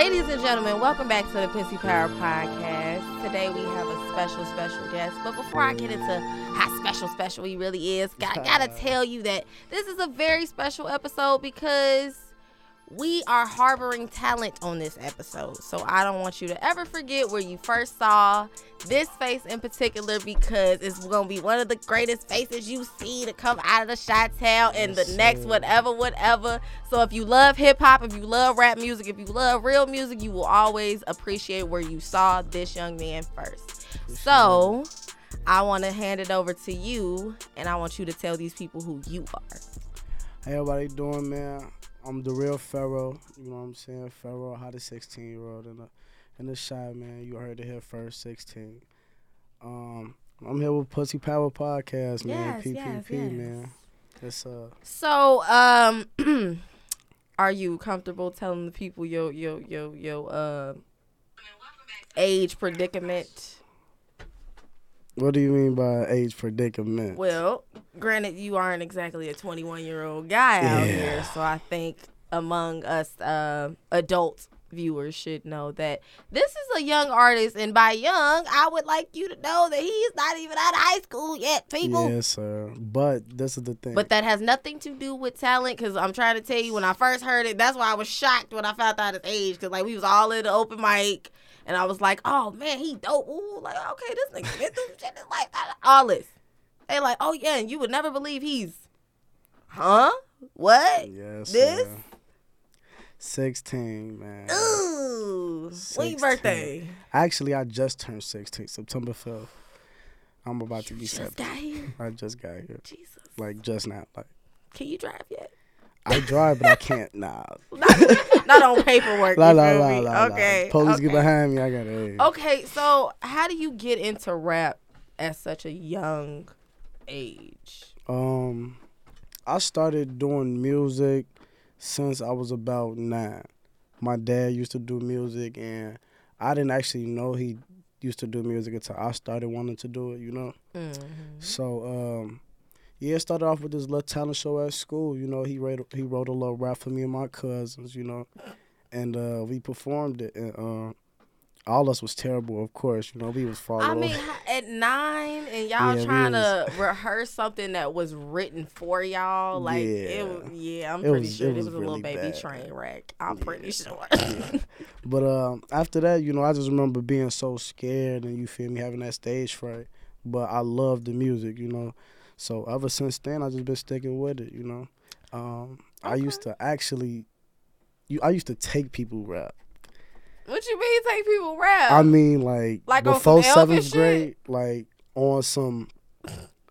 Ladies and gentlemen, welcome back to the Pussy Power Podcast. Today we have a special, special guest. But before I get into how special, special he really is, I gotta tell you that this is a very special episode because we are harboring talent on this episode. So I don't want you to ever forget where you first saw this face in particular because it's gonna be one of the greatest faces you see to come out of the shot town and the next whatever, whatever. So if you love hip hop, if you love rap music, if you love real music, you will always appreciate where you saw this young man first. So I want to hand it over to you and I want you to tell these people who you are. Hey, everybody doing, man? I'm the real Pharaoh. You know what I'm saying? Pharaoh, hottest 16 year old in the in the shot, man. You heard it here first, 16. Um, I'm here with Pussy Power Podcast, man. Yes, PPP, yes, yes. man. It's uh, So, um, are you comfortable telling the people your your your your uh age predicament? What do you mean by age predicament? Well, granted, you aren't exactly a 21 year old guy out here, so I think among us uh, adult viewers should know that this is a young artist, and by young, I would like you to know that he's not even out of high school yet, people. Yes, sir. But this is the thing. But that has nothing to do with talent, because I'm trying to tell you, when I first heard it, that's why I was shocked when I found out his age, because like we was all in the open mic, and I was like, oh man, he dope. Ooh, like okay, this nigga been through shit is like all this. They like, oh yeah, and you would never believe he's, huh? What? yes, this? 16, man. Ooh, when your birthday? Actually, I just turned 16, September 5th. I'm about to be Just 17. got here. I just got here. Jesus, Like, just now. Like, can you drive yet? I drive, but I can't. Nah. Not, not on paperwork. La la la la. la. Okay. Police okay. get behind me. I got to. Okay, so how do you get into rap at such a young age? Um, I started doing music since I was about nine. My dad used to do music, and I didn't actually know he used to do music until I started wanting to do it. You know. Mm-hmm. So um, yeah, it started off with this little talent show at school. You know, he wrote he wrote a little rap for me and my cousins. You know, and uh, we performed it. And uh, all us was terrible, of course. You know, we was falling. I mean, h- at nine, and y'all Yeah, trying to rehearse something that was written for y'all. Like, Yeah. was, yeah, I'm It pretty was- sure it it was, was a little baby bad. train wreck. I'm pretty sure. But um, after that, you know, I just remember being so scared and you feel me having that stage fright. But I love the music, you know. So ever since then, I just been sticking with it, you know. Um, I used to actually, you, I used to take people rap. what you mean, take people rap? I mean, like, Like on before some Elvis seventh shit? grade, like on some,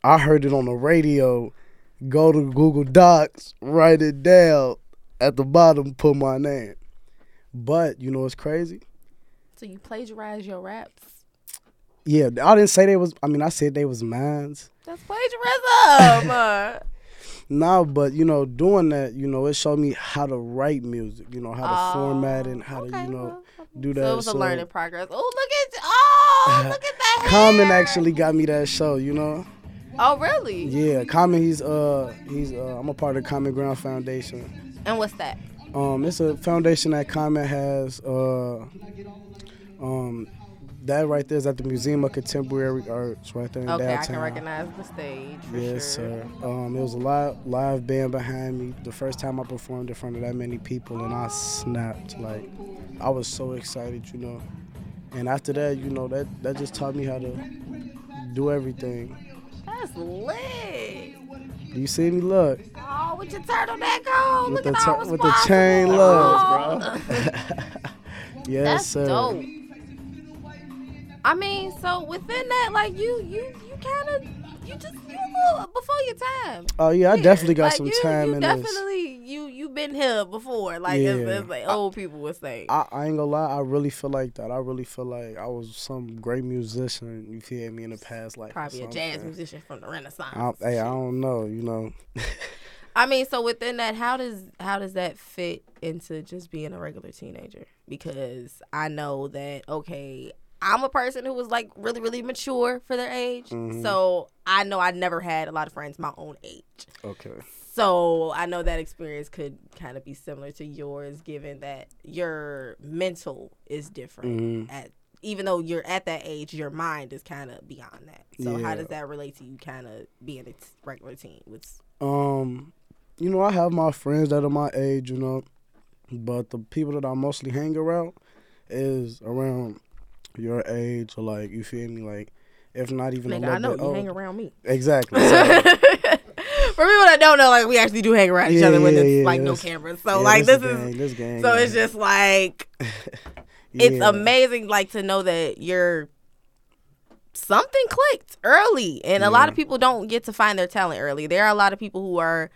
I heard it on the radio. Go to Google Docs, write it down. At the bottom, put my name. But you know what's crazy? so you plagiarize your raps. Yeah, I didn't say they was. I mean, I said they was mines. That's plagiarism. uh, No, but you know, doing that, you know, it showed me how to write music. You know, how to format and how Oh, okay, to, you know, well, do that. So it was a So, learning progress. Oh, look at oh, look at that. Common hair. actually got me that show. You know. Oh, really? Yeah, Common. He's uh he's uh I'm a part of the Common Ground Foundation. And what's that? Um, it's a foundation that Common has. Uh, um, that right there is at the Museum of Contemporary Arts, right there in downtown. Okay, I can recognize the stage Yes, sure. sir. Um, it was a live live band behind me. The first time I performed in front of that many people, and I snapped. Like, I was so excited, you know. And after that, you know, that that just taught me how to do everything. That's lit. Do you see me? Look, Oh, with your turtleneck on. With Look the at all tur- with the chain look, Oh, yes, That's sir. dope. I mean, so within that, like you, you, you kind of, you just you a little before your time. Oh yeah, I definitely got Like, some you, time you in this. definitely, you, you been here before. Like as, Yeah. as like old people would say. I, I ain't gonna lie, I really feel like that. I really feel like I was some great musician. You feel me in the past, like Probably a jazz musician from the Renaissance. I, hey, I don't know, you know. I mean, so within that, how does how does that fit into just being a regular teenager? Because I know that okay, I'm a person who was like really really mature for their age, Mhm. so I know I never had a lot of friends my own age. Okay. So I know that experience could kind of be similar to yours, given that your mental is different. Mhm. At even though you're at that age, your mind is kind of beyond that. So how does that relate to you? Kind of being a t- regular teen? What's Um, you know, I have my friends that are my age, you know, but the people that I mostly hang around is around your age or like you feel me, like if not even nigga? I know you hang around me. Exactly. For people that don't know, like we actually do hang around each Yeah, other when yeah, it's yeah, like no cameras. So like this, this is gang, this gang, so it's just like it's amazing like to know that you're something clicked early and a lot of people don't get to find their talent early there are a lot of people who are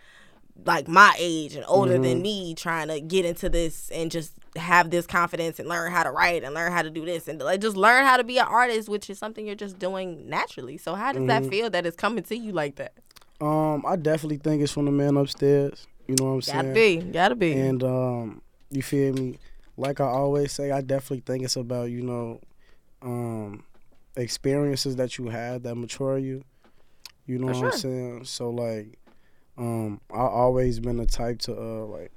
like my age and older than Mhm. me trying to get into this and just have this confidence and learn how to write and learn how to do this and like just learn how to be an artist which is something you're just doing naturally so how does that Mhm. feel that it's coming to you like that Um, I definitely think it's from the man upstairs. You know what I'm saying? gotta be gotta be And um, you feel me? Like I always say, I definitely think it's about you know, um, experiences that you had that mature you. You know For what I'm saying? So like, um, I always been the type to uh like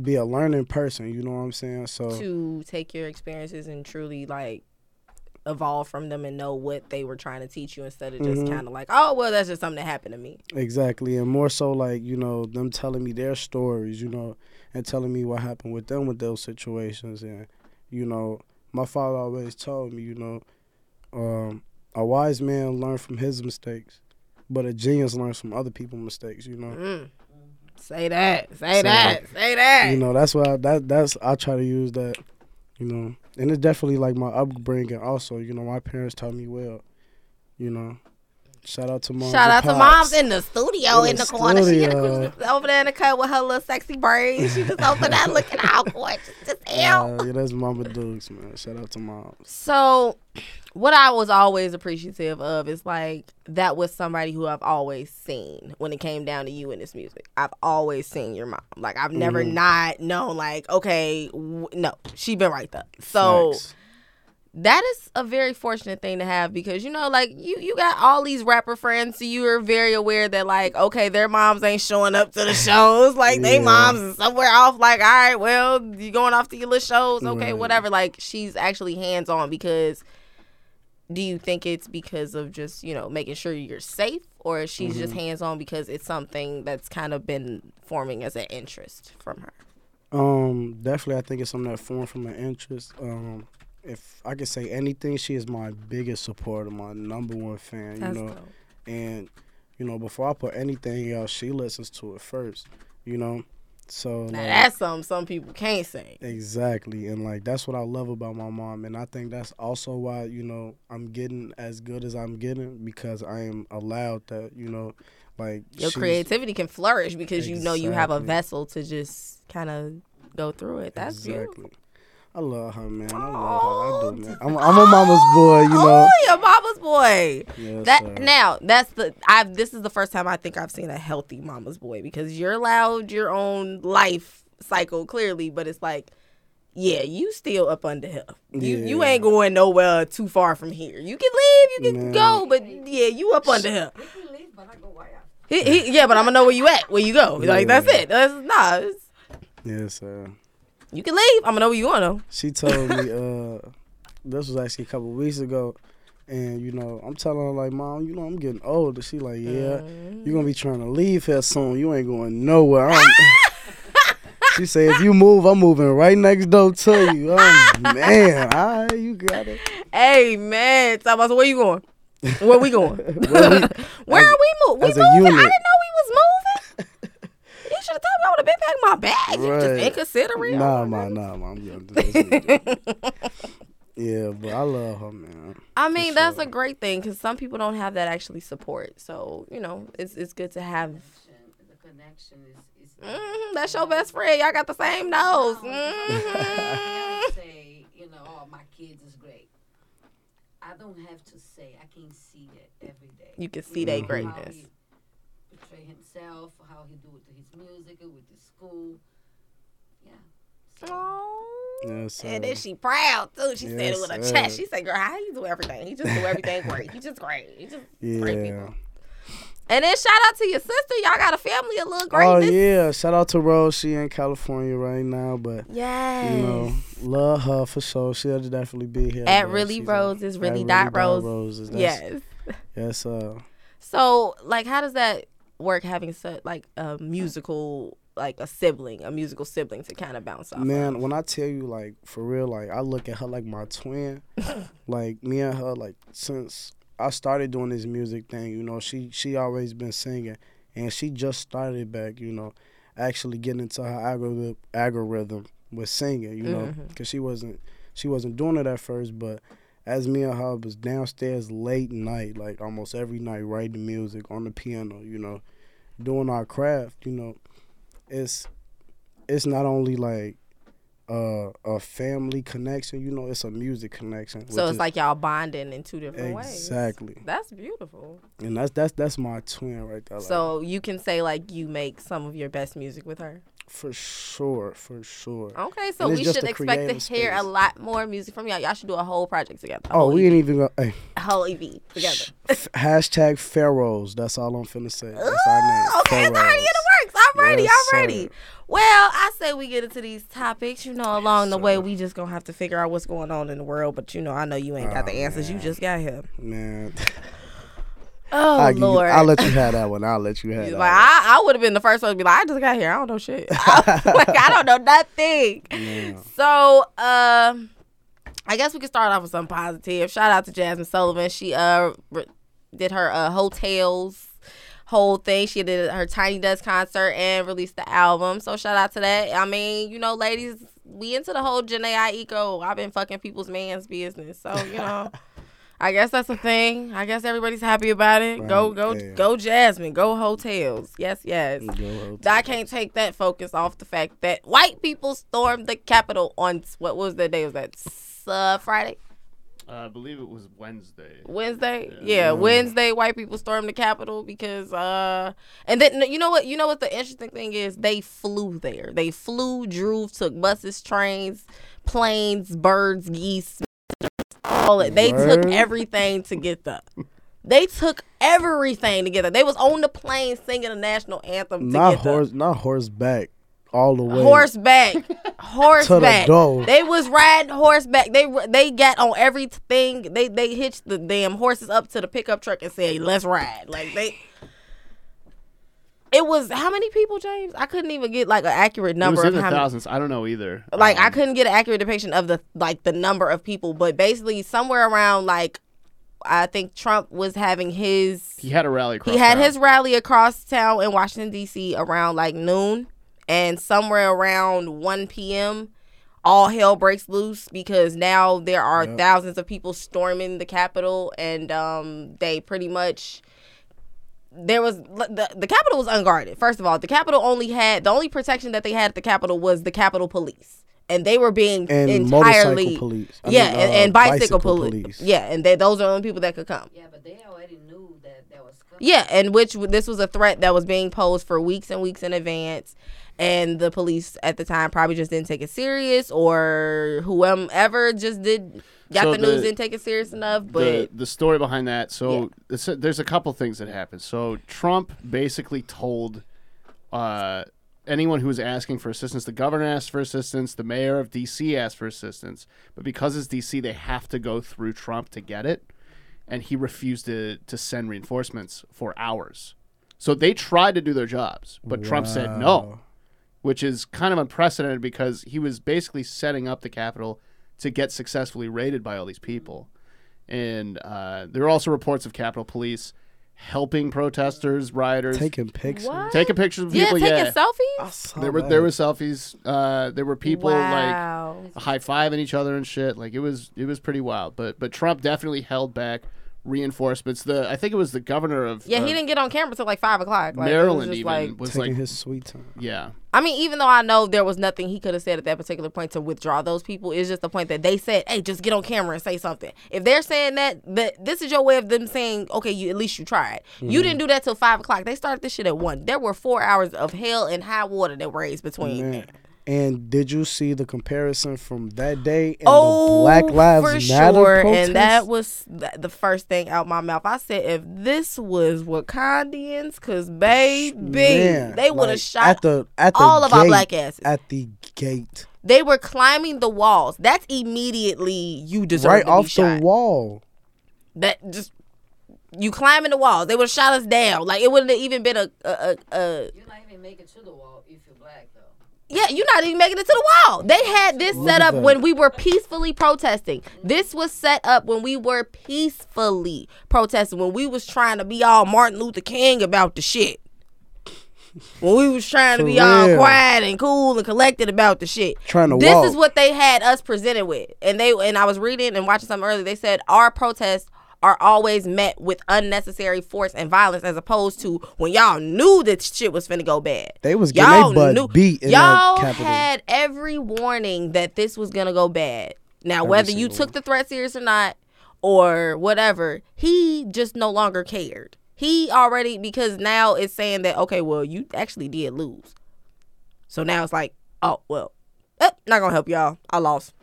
be a learning person. You know what I'm saying? So to take your experiences and truly like evolve from them and know what they were trying to teach you instead of just Mhm. kind of like oh well that's just something that happened to me Exactly, and more so like you know them telling me their stories, you know, and telling me what happened with them with those situations, and you know, my father always told me, you know, um, a wise man learns from his mistakes, but a genius learns from other people's mistakes. You know, mm. say that say that say that you know that's why I, that that's I try to use that, you know, and it's definitely like my upbringing. Also, you know, my parents taught me well, you know. Shout out to mom. Shout out to moms in the studio in, In the, the corner. She studio. the, over there in the cut with her little sexy braids. She just over there looking out gorgeous as hell. Uh, yeah, that's Mama Dukes, man. Shout out to moms. So, what I was always appreciative of is like that was somebody who I've always seen when it came down to you in this music. I've always seen your mom. Like I've never Mhm. not known like okay, w- no, she been right there. So. That is a very fortunate thing to have because you know like you you got all these rapper friends so you are very aware that like okay their moms ain't showing up to the shows like they moms is somewhere off like all right well you going off to your little shows okay Right. whatever like she's actually hands on because do you think it's because of just you know making sure you're safe or she's just Mm-hmm. hands on because it's something that's kind of been forming as an interest from her Um, definitely, I think it's something that formed from an interest. Um, if I could say anything, she is my biggest supporter, my number one fan. You that's know, dope. and you know, before I put anything else, she listens to it first. You know, so now like, that's something some people can't say exactly, and like that's what I love about my mom, and I think that's also why you know I'm getting as good as I'm getting because I am allowed that. You know, like your creativity can flourish because you know you have a vessel to just kind of go through it. That's beautiful. Exactly. I love her, man. I love her. I do, man. I'm, I'm a mama's boy, you oh, know. Oh, your mama's boy. Yes, That sir. now that's the I've this is the first time I think I've seen a healthy mama's boy because you're allowed your own life cycle clearly, but it's like, yeah, you still up under her. You you ain't going nowhere too far from here. You can leave, you can Man. go, but yeah, you up under her. You can leave, but I go right out. He, he, yeah, but I'm gonna know where you at, where you go. Like that's it. That's nah. It's, Yes, sir. You can leave. I'm gonna know where you going though. She told me uh this was actually a couple weeks ago and you know, I'm telling her like, Mom, you know, I'm getting older. She like, Yeah, you're gonna be trying to leave here soon. You ain't going nowhere. She said, if you move, I'm moving right next door to you. Oh man, all right, you got it. Hey man, talk about so where you going? Where we going? Where we- Where as- are we moving? We moving? I didn't know we was moving. You should have told me I would have been packing my bag. You just inconsiderate. Nah, ma, nah, ma. I'm young. yeah, but I love her, man. I mean, For that's sure. a great thing because some people don't have that actually support. So you know, it's it's good to have. The connection is. is Mhm, that's your best friend. Y'all got the same nose. You Mhm. can't say, you know, oh, my kids is great. I don't have to say. I can see it every day. You can see their Mhm. How greatness. He portray himself, how he do it to his music, with his school. Yeah. So, Aw. Yes, And then she proud too. She said it with a sir. chest. She said, "Girl, how you do everything? He just do everything great. He just great. He just great people." And then shout out to your sister. Y'all got a family a little great. Oh yeah, shout out to Rose. She in California right now, but yeah, you know, love her for sure. She'll definitely be here. At but really she's, Roses, at really dot Rose. Roses. That's, yes. Yes. Uh, So, like, how does that work? Having such like a musical, like a sibling, a musical sibling to kind of bounce off. man, of. when I tell you, like for real, like I look at her like my twin. like me and her, like since I started doing this music thing, you know, she she always been singing, and she just started back, you know, actually getting into her algorithm algorithm with singing, you know, mm-hmm. because she wasn't she wasn't doing it at first, but as me and her was downstairs late night, like almost every night, writing music on the piano, you know, doing our craft, you know, it's it's not only like uh, a family connection, you know, it's a music connection. So it's is- like y'all bonding in two different ways. exactly, That's beautiful. and that's that's that's my twin right there. like, So you can say like you make some of your best music with her. For sure, for sure. Okay, so we should expect to hear a lot more music from y'all. Y'all should do a whole project together. Oh, we ain't even go. Hey, whole EP together. hashtag Pharaohs. That's all I'm finna say. That's our name. Ooh, okay, it's already in the works. I'm ready. Yes, I'm ready. sir. Well, I say we get into these topics. You know, along the way, we just gonna have to figure out what's going on in the world. But you know, I know you ain't got the Oh, answers. You just got here. Man, Oh I'll, give you- Lord. I'll let you have that one. I'll let you have Like that. I, I would have been the first one to be like, I just got here. I don't know shit. like I don't know nothing. Yeah. So, um, I guess we can start off with something positive. Shout out to Jazmine Sullivan. She uh re- did her uh Heaux Tales whole thing. She did her Tiny Desk concert and released the album. So shout out to that. I mean, you know, ladies, we into the whole Jhené Aiko. I've been fucking people's man's business. So you know. I guess that's a thing. I guess everybody's happy about it. Go, Right, go, yeah. go, Jazmine. Go Heaux Tales. Yes, yes. Go Heaux Tale. I can't take that focus off the fact that white people stormed the Capitol on what was the day? Was that uh, Friday, Uh, I believe it was Wednesday. Wednesday? Yeah. Yeah, Wednesday. White people stormed the Capitol because uh, and then you know what? You know what the interesting thing is? They flew there. They flew, drove, took buses, trains, planes, birds, geese, all it. They took everything to get there. They took everything together. They was on the plane singing the national anthem to Not horse, not horseback, all the way. horseback, horseback. door. They was riding horseback. They they got on everything. They they hitched the damn horses up to the pickup truck and said, "Let's ride." Like they. It was how many people, James? I couldn't even get like an accurate It number was in of the how many. thousands. I don't know either. Like I Um, couldn't get an accurate depiction of the like the number of people, but basically somewhere around like I think Trump was having his He had a rally. Across he had town. his rally across town in Washington D.C. around like noon, and somewhere around 1 p.m. All hell breaks loose because now there are Yep. thousands of people storming the Capitol, and um, they pretty much there was the the Capitol was unguarded. First of all, the Capitol only had the only protection that they had at the Capitol was the Capitol Police, and they were being and entirely police. I yeah, mean, and, uh, and bicycle, police. Yeah, and they, those are the only people that could come. Yeah, but they already knew that that was coming. Yeah, and which this was a threat that was being posed for weeks and weeks in advance, and the police at the time probably just didn't take it serious, or whoever just did got So the, news the- didn't take it serious enough. But the story behind that. So it's a- there's a couple things that happened. So Trump basically told uh, anyone who was asking for assistance, the governor asked for assistance, the mayor of D.C. asked for assistance, but because it's D.C., they have to go through Trump to get it, and he refused to to send reinforcements for hours. So they tried to do their jobs, but Trump said no Wow. Which is kind of unprecedented because he was basically setting up the Capitol to get successfully raided by all these people. And uh, there are also reports of Capitol Police helping protesters, rioters, Taking pictures. what? taking pictures of people. yeah, people. taking Yeah, selfies. There were there were selfies. Uh, there were people wow. like high fiving each other and shit. Like it was it was pretty wild. But but Trump definitely held back reinforcements. The I think it was the governor of yeah, he didn't get on camera till like five o'clock. Like, it was Maryland just even like was taking like his sweet time. yeah. I mean, even though I know there was nothing he could have said at that particular point to withdraw those people, it's just the point that they said, "Hey, just get on camera and say something." If they're saying that, that this is your way of them saying, "Okay, you at least you tried." You mm-hmm. didn't do that till five o'clock. They started this shit at one. There were four hours of hell and high water that raised between. Man. And did you see the comparison from that day and oh, the Black Lives for Matter sure. protest? And that was th- the first thing out my mouth. I said, if this was Wakandians, because baby, Man, they would have like, shot at the at the all of our black asses. at the gate, They were climbing the walls. That's immediately you deserve right to be off shot. the wall. That just you climbing the walls. They would have shot us down. Like it wouldn't have even been a a, a, a You're not even making it to the wall if you're black though. Yeah, you're not even making it to the wall. They had this Look set up that. when we were peacefully protesting. This was set up when we were peacefully protesting. When we was trying to be all Martin Luther King about the shit. When we was trying to be all quiet and cool and collected about the shit. Trying to This walk. is what they had us presented with. And they and I was reading and watching something earlier. They said our protests are always met with unnecessary force and violence as opposed to when y'all knew that shit was finna go bad. They was getting Y'all butt knew- beat in y'all had every warning that this was gonna go bad. Now, Every whether you single took the threat serious or not, or whatever, he just no longer cared. He already because now it's saying that okay, well, you actually did lose. So now it's like, oh well, eh, not gonna help y'all. I lost.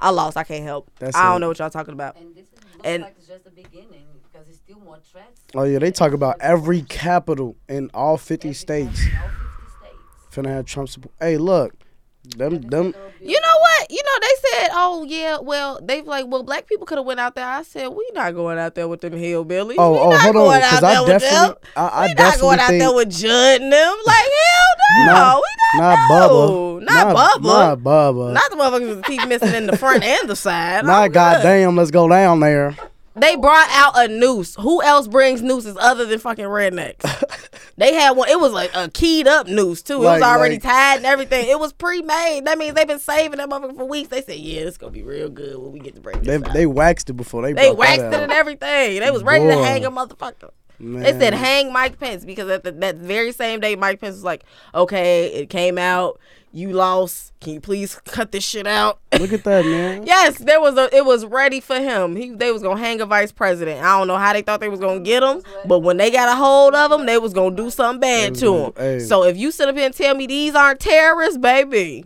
I lost. I can't help. That's I don't know what y'all talking about. And this is, looks And- like it's just the beginning because it's still more threats. Oh yeah, they talk about every capital in all fifty Every states all 50 states. finna have Trump support. Hey, look, them them. You know what? You know they said, "Oh yeah, well they've like, well black people could have went out there." I said, "We not going out there with them hillbillies. Oh, we oh, not hold on, going out because I there with them. definitely, I, I we not definitely going out think there with Judd and them. Like hell no, Nah, we not not. Bubba, no. not, Bubba, not Bubba, not the motherfuckers with the teeth missing in the front and the side. not goddamn. Let's go down there. They brought out a noose. Who else brings nooses other than fucking rednecks? they had one. It was like a keyed up noose too. It was already like- tied and everything. It was pre-made. That means they've been saving that motherfucker for weeks. They said, "Yeah, it's gonna be real good when we get to bring They out." they waxed it before they They waxed it and everything. They was ready to hang a motherfucker. Man. They said hang Mike Pence because at the, that very same day, Mike Pence was like, "Okay, it came out. You lost. Can you please cut this shit out?" Look at that, man. yes, there was a. It was ready for him. He they was gonna hang a vice president. I don't know how they thought they was gonna get him, but when they got a hold of him, they was gonna do something bad to him. hey. So if you sit up here and tell me these aren't terrorists, baby,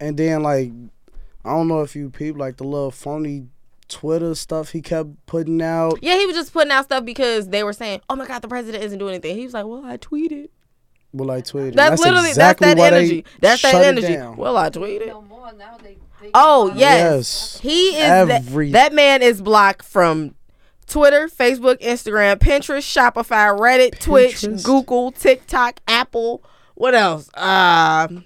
And then like, I don't know if you people like the little phony Twitter stuff he kept putting out. yeah, he was just putting out stuff because they were saying, "Oh my God, the president isn't doing anything." He was like, "Well, I tweeted." Well, I tweeted. That's, literally exactly that's that energy. That's that energy. down. Well, I tweeted. No more now. They, they Oh yes, Yes. he is. Every- That, that man is blocked from Twitter, Facebook, Instagram, Pinterest, Shopify, Reddit, Twitch, Google, TikTok, Apple. What else? Uh, YouTube.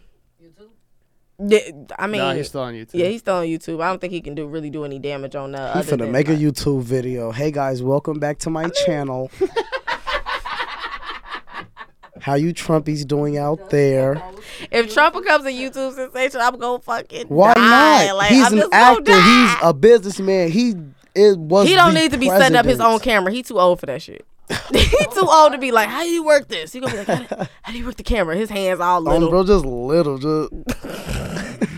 yeah, I mean, no, he's still on YouTube. yeah, he's still on YouTube. I don't think he can do really do any damage on uh. He other finna than, make a YouTube video. Hey guys, welcome back to my channel. How you Trumpies doing out there? If Trump becomes a YouTube sensation, I'm gonna fucking Why die. not? Like, He's I'm an actor. He's a businessman. He it was. He don't need to be setting up his own camera. He too old for that shit. he too old to be like, how do you work this? He gonna be like, how do, how do you work the camera? His hands all Um, little. bro, just little, just.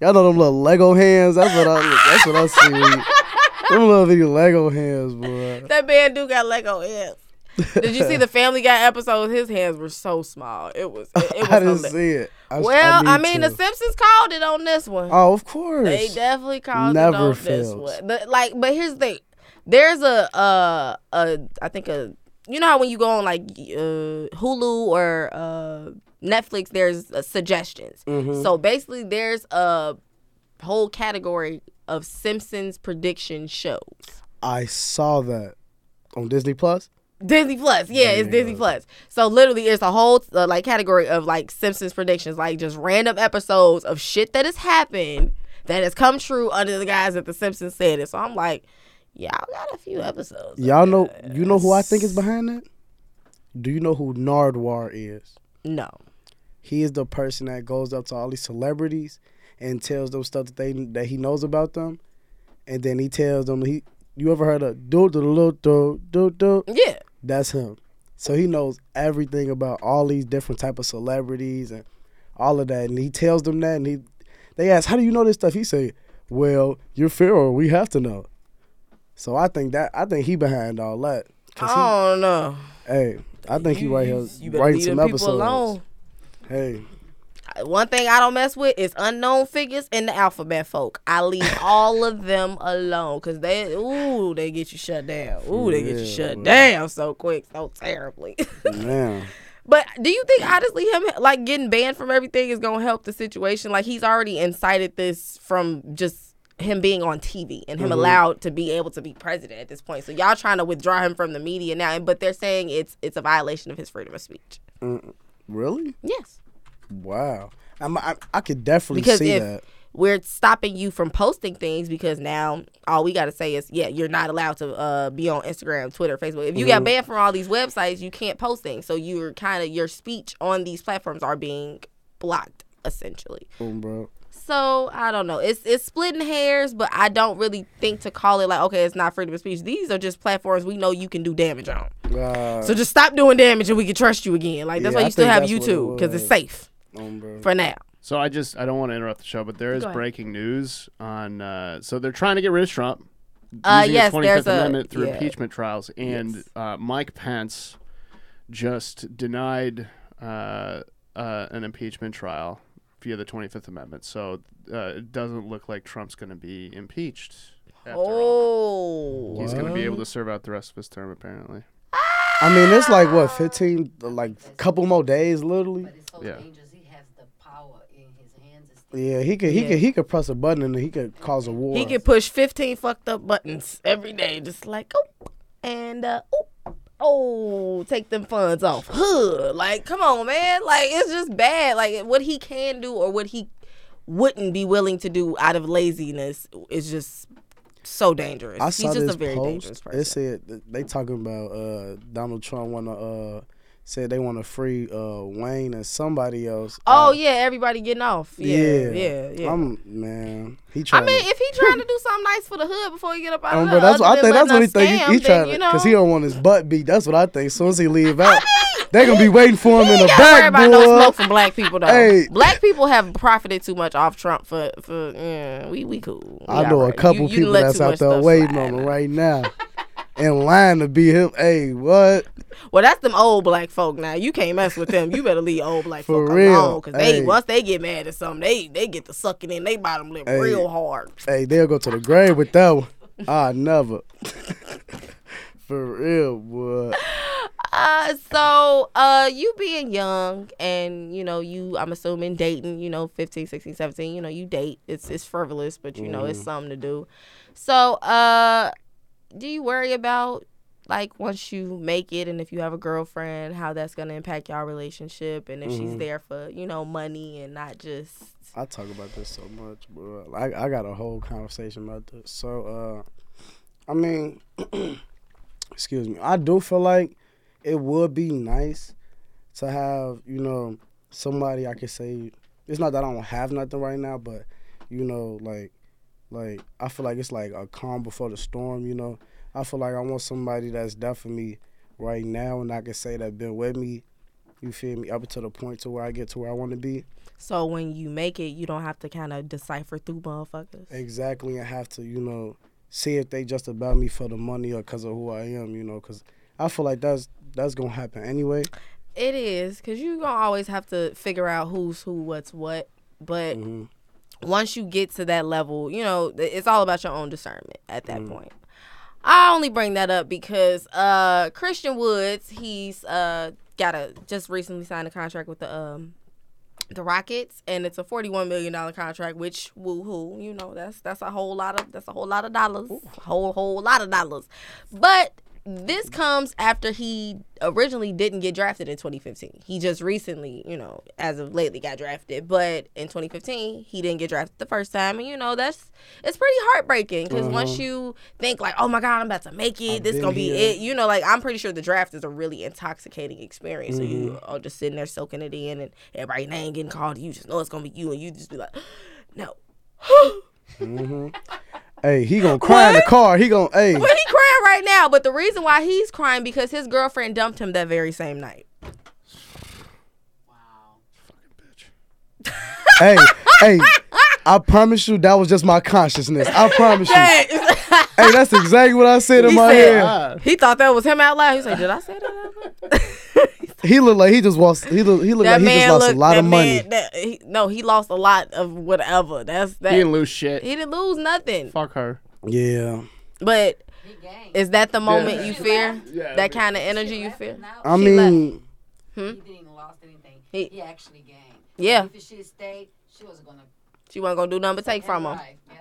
Y'all know them little Lego hands. That's what I. That's what I see. them little Lego hands, boy. That man do got Lego hands. Did you see the Family Guy episode? His hands were so small. It was. It, it was I didn't see it. I, Well, I, need mean, to. The Simpsons called it on this one. Oh, of course. They definitely called Never it on this one. But like, but here's the thing. There's a uh a I think a you know how when you go on like uh Hulu or uh Netflix, there's uh, suggestions. Mhm. So basically, there's a whole category of Simpsons prediction shows. I saw that on Disney Plus. Disney Plus, yeah, it's Disney. Plus. So literally, it's a whole uh, like category of like Simpsons predictions, like just random episodes of shit that has happened that has come true under the guise that the Simpsons said it. So I'm like, y'all got a few episodes. Y'all know. this. You know who I think is behind that? Do you know who Nardwuar is? No, He is the person that goes up to all these celebrities and tells them stuff that they that he knows about them, and then he tells them he. You ever heard of do do do do do do? yeah, That's him. So he knows everything about all these different type of celebrities and all of that, and he tells them that, and he they ask, "How do you know this stuff?" He say, "Well, you're Pharaoh. We have to know." So I think that I think he behind all that. 'Cause I don't know. hey, I think he right here You writing some episodes. alone. Hey, one thing I don't mess with is unknown figures and the alphabet folk. I leave all of them alone because they, ooh, they get you shut down. Ooh, they get you shut down so quick, so terribly. Man, but do you think honestly him like getting banned from everything is gonna help the situation? Like he's already incited this from just him being on TV and him Mhm. allowed to be able to be president at this point. So y'all trying to withdraw him from the media now, but they're saying it's it's a violation of his freedom of speech. really? Yes. Wow. I'm, I I could definitely Because see that. we're stopping you from posting things because now all we got to say is yeah you're not allowed to uh, be on instagram twitter facebook. If you got Mhm. banned from all these websites you can't post things. So you're kind of your speech on these platforms are being blocked essentially. Boom, bro. so i don't know. It's it's splitting hairs but i don't really think to call it like okay it's not freedom of speech. These are just platforms we know you can do damage on. Uh, so just stop doing damage and we can trust you again. Like that's Yeah, why I you still have it youtube because it's safe um, bro. for now So I just I don't want to interrupt the show, but there is breaking news on. Uh, so they're trying to get rid of Trump. Uh, yes, the 25th there's a- through yeah. impeachment trials, and Yes. uh, Mike Pence just denied uh, uh, an impeachment trial via the 25th Amendment. So uh, it doesn't look like Trump's going to be impeached. After oh He's going to be able to serve out the rest of his term, apparently. I mean, it's like what, fifteen, like couple more days, literally. But it's so Yeah. dangerous. He has the power in his hands. It's Yeah, he could, he Yeah. could, he could press a button and he could cause a war. He could push 15 fucked up buttons every day, just like, oh, and, uh, oh, oh, take them funds off. Huh. Like, come on, man. Like, it's just bad. Like, what he can do or what he wouldn't be willing to do out of laziness is just so dangerous. I He's saw just this a very dangerous post. person. It said they talking about uh, Donald Trump want to uh, said they want to free uh, Wayne and somebody else. Oh yeah, everybody getting off. Yeah, yeah, yeah. I'm man. He I trying. mean, to, if he trying to do something nice for the hood before he get up out um, of that's what I think. That's what he think. He, he trying to, you know, he don't want his butt beat. That's what I think. As soon as he leave out, they gonna be waiting for him in the worry back, about no smoke from black people though. Hey. Black people have profited too much off Trump for for yeah, we we cool. We I know alright. a couple You- you people let that's out there waiting on him right now, in line to be him. Hey, what? Well, that's them old black folk now. You can't mess with them. You better leave old black For folk real. alone because they once they get mad at something, they they get to sucking in they bottom lip Hey. real hard. Hey, they'll go to the grave with that one. I never. For real, boy. Uh, so uh, you being young and you know you, I'm assuming dating, you know, 15, 16, 17, you know, you date. It's it's frivolous, but you know it's Mhm. something to do. So uh, do you worry about like once you make it and if you have a girlfriend, how that's gonna impact y'all relationship and if she's Mhm. there for you know money and not just I talk about this so much, bro. I I got a whole conversation about this. So, uh, I mean, excuse me. I do feel like it would be nice to have, you know, somebody I could say. It's not that I don't have nothing right now, but you know, like, like I feel like it's like a calm before the storm. You know, I feel like I want somebody that's there for me right now, and I can say that been with me. You feel me up to the point to where I get to where I want to be. so when you make it, you don't have to kind of decipher through motherfuckers. Exactly, I have to, you know, see if they just about me for the money or because of who I am, you know, because I feel like that's that's gonna happen anyway. It is because you gonna always have to figure out who's who, what's what. But hmm once you get to that level, you know, it's all about your own discernment at that Mm. point. I only bring that up because uh Christian Woods, he's uh got a just recently signed a contract with the um the Rockets and it's a forty one million dollar contract, which woohoo, you know, that's that's a whole lot of that's a whole lot of dollars. Whole whole lot of dollars. But this comes after he originally didn't get drafted in 2015. He just recently, you know, as of lately got drafted. But in 2015, he didn't get drafted the first time. And, you know, that's, it's pretty heartbreaking because once Uh-huh. you think, like, oh my God, I'm about to make it, I've this going to be here. it, you know, like, I'm pretty sure the draft is a really intoxicating experience. So you Mm-hmm. are just sitting there soaking it in and everybody name getting called. You just know it's going to be you. And you just be like, no. hmm Hey, he gonna cry in the car. He gonna hey. Well, he crying right now, but the reason why he's crying because his girlfriend dumped him that very same night. Wow. Fucking bitch. hey, hey, I promise you that was just my consciousness. I promise you. he Hey, that's exactly what I said in He my said- head. Ah, thought that was him out loud. He said, "Did I say that?" Out loud? he he looked like he just lost. He look, he looked that like he just lost looked, a lot that of money. man- that- he- no, he lost a lot of whatever. That's that. He didn't lose shit. he didn't lose nothing. Fuck her. Yeah, But is that the moment you She fear? Yeah, that kind of energy you left, feel? I She mean, Hmm? He didn't lost anything. He- He, actually gained. Yeah. If she stayed, she was gonna She wasn't gonna do nothing but take from him. Right, Yeah.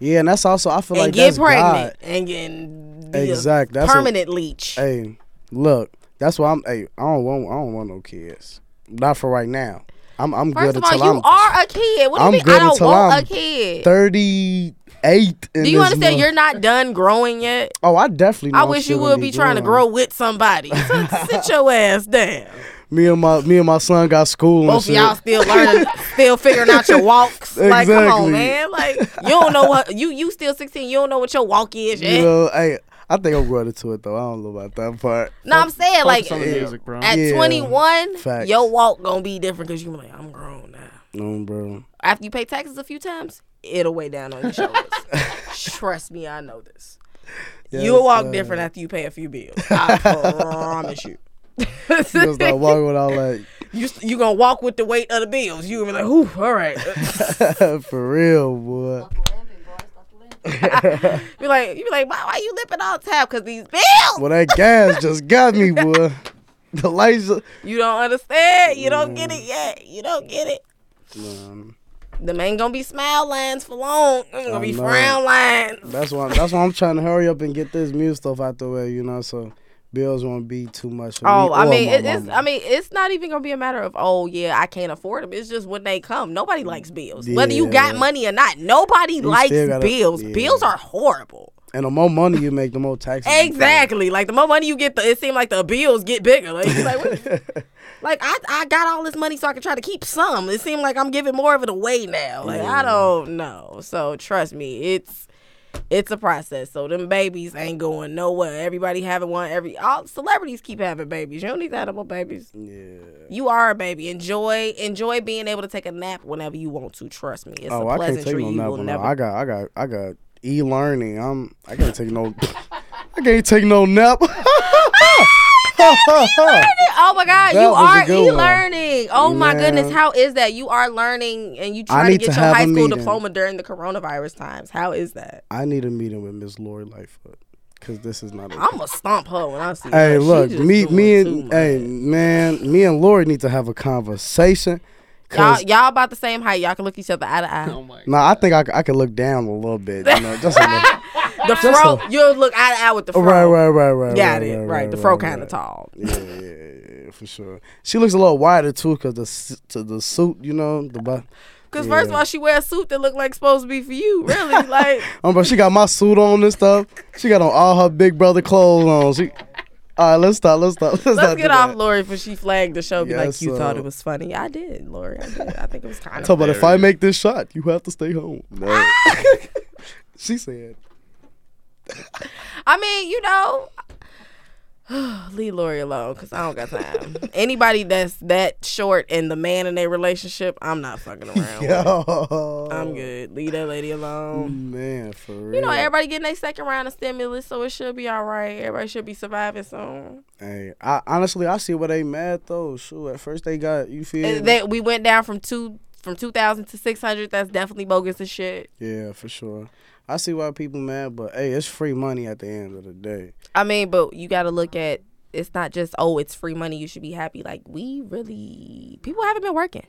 yeah, and that's also I feel And like get that's pregnant God. and get be a Exact. That's a- permanent leech. Hey, look, that's why I'm. Hey, I don't want. I don't want no kids. Not for right now. I'm. I'm First good of all, until you I'm are a kid. What do you I'm mean? good I don't until want I'm a kid. thirty-eight. Do you understand? You're not done growing yet. Oh, I definitely. Know I I'm wish you still would gonna be trying to growing. grow with somebody. Sit, your ass down. Me and my me and my son got school and Both of y'all still learning, still figuring out your walks. Like, come on, Exactly. man. Like, you don't know what you you still 16. You don't know what your walk is yet. You know, hey, I think I'm growing into it though. I don't know about that part. no, I'm saying like Focus on the music, bro. at Yeah. 21, Facts. your walk gonna be different because you be like, I'm grown now. No, bro. After you pay taxes a few times, it'll weigh down on your shoulders. Trust me, I know this. You'll walk sir. different after you pay a few bills. I promise you. You gonna start walking with all like you you gonna walk with the weight of the bills. You gonna be like, "Ooh, all right." for real, boy. Stop limping, boy. Stop limping. be like, you be like, why, why you lipping all the time? Cause these bills. Well, that gas just got me, boy. The lights. You don't understand. You don't get it mm. yet. You don't get it. Man, Them ain't gonna be smile lines for long. Them gonna I be know. frown lines. that's why. That's why I'm trying to hurry up and get this music stuff out the way. You know, so bills won't be too much. Oh, me I mean, it, it's. I mean, it's not even gonna be a matter of oh yeah, I can't afford them. It's just when they come. Nobody likes bills, whether you got money or not. Nobody likes gotta- bills. yeah. Bills are horrible. and the more money you make, the more taxes. you. Exactly. Like the more money you get, the it seems like the bills get bigger. Like, you like, what- like I, I got all this money so I can try to keep some. It seemed like I'm giving more of it away now. Like I don't know. So trust me, it's it's a process. So them babies ain't going nowhere. Everybody having one. Every all celebrities keep having babies. You don't need to have more babies. Yeah. You are a baby. Enjoy enjoy being able to take a nap whenever you want to. Trust me, it's Oh, a I can't take no you nap. will no. never. I got, I got, I got e-learning. I'm, I can't take no, I can't take no nap. Oh my God, That you are e-learning. Oh my goodness, how is that? You are learning and you I try to get to your high school meeting. diploma during the coronavirus times. How is that? I need a meeting with Miss Lori Lightfoot because this is not. Okay. I'm gonna stomp her when I see her. Hey, She look, me, me, and hey, man, me and Lori need to have a conversation. y'all, Cause y'all about the same height. Y'all can look each other eye to eye. Oh my. nah, I think I, c- I could look down a little bit, you know, just a little. The fro, you'll look eye to eye with the fro. right, right, right, right. Got right, it. Right, Right, the fro right, kind of right. tall. Yeah, yeah, yeah, for sure. She looks a little wider too, cause the to the suit, you know, the. bu- Cause first of all, she wear a suit that look like supposed to be for you. Really, like Um, but she got my suit on and stuff. She got on all her big brother clothes on. She. All right, let's stop. Let's stop. Let's, let's not get off that. Lori for she flagged the show. Be like, Yes, you thought it was funny. I did, Lori. I did. I think it was kind of. Talk about if I make this shot, you have to stay home. No. she said. I mean, you know, leave Lori alone because I don't got time. Anybody that's that short and the man in their relationship, I'm not fucking around. with. Yo. I'm good. Leave that lady alone. Man, for real. You know, everybody getting their second round of stimulus, so it should be all right. Everybody should be surviving soon. Hey, I honestly I see where they mad though. Shoot, at first they got you feel. And That we went down from two from two thousand to six hundred. That's definitely bogus as shit. yeah, for sure. I see why people mad, but hey, it's free money at the end of the day. I mean, but you got to look at. It's not just oh, it's free money. You should be happy. Like we really, people haven't been working.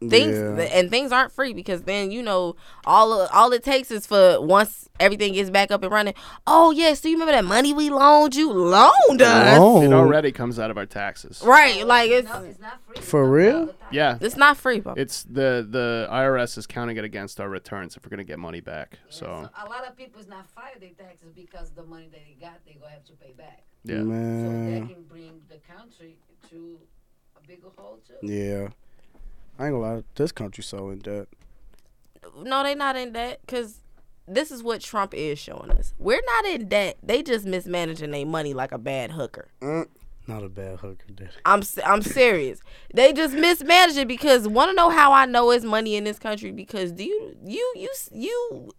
It's not really free. things Yeah. and things aren't free because then you know all of, all it takes is for once everything gets back up and running. Oh yeah, so you remember that money we loaned you? Loaned us, Loan? It already comes out of our taxes. right? Like it's No, it's not free. For real? all the time. Yeah. it's not free, bro. It's the the IRS is counting it against our returns if we're gonna get money back. Yeah, So a lot of people is not file their taxes because the money that they got, they gonna have to pay back. yeah. So Man. that can bring the country to a bigger hole too. Yeah. I ain't gonna lie, this country so in debt. no, they not in debt because this is what Trump is showing us. We're not in debt. They just mismanaging their money like a bad hooker. Mm, not a bad hooker, daddy. I'm I'm serious. They just mismanage it because want to know how I know it's money in this country because do you you you you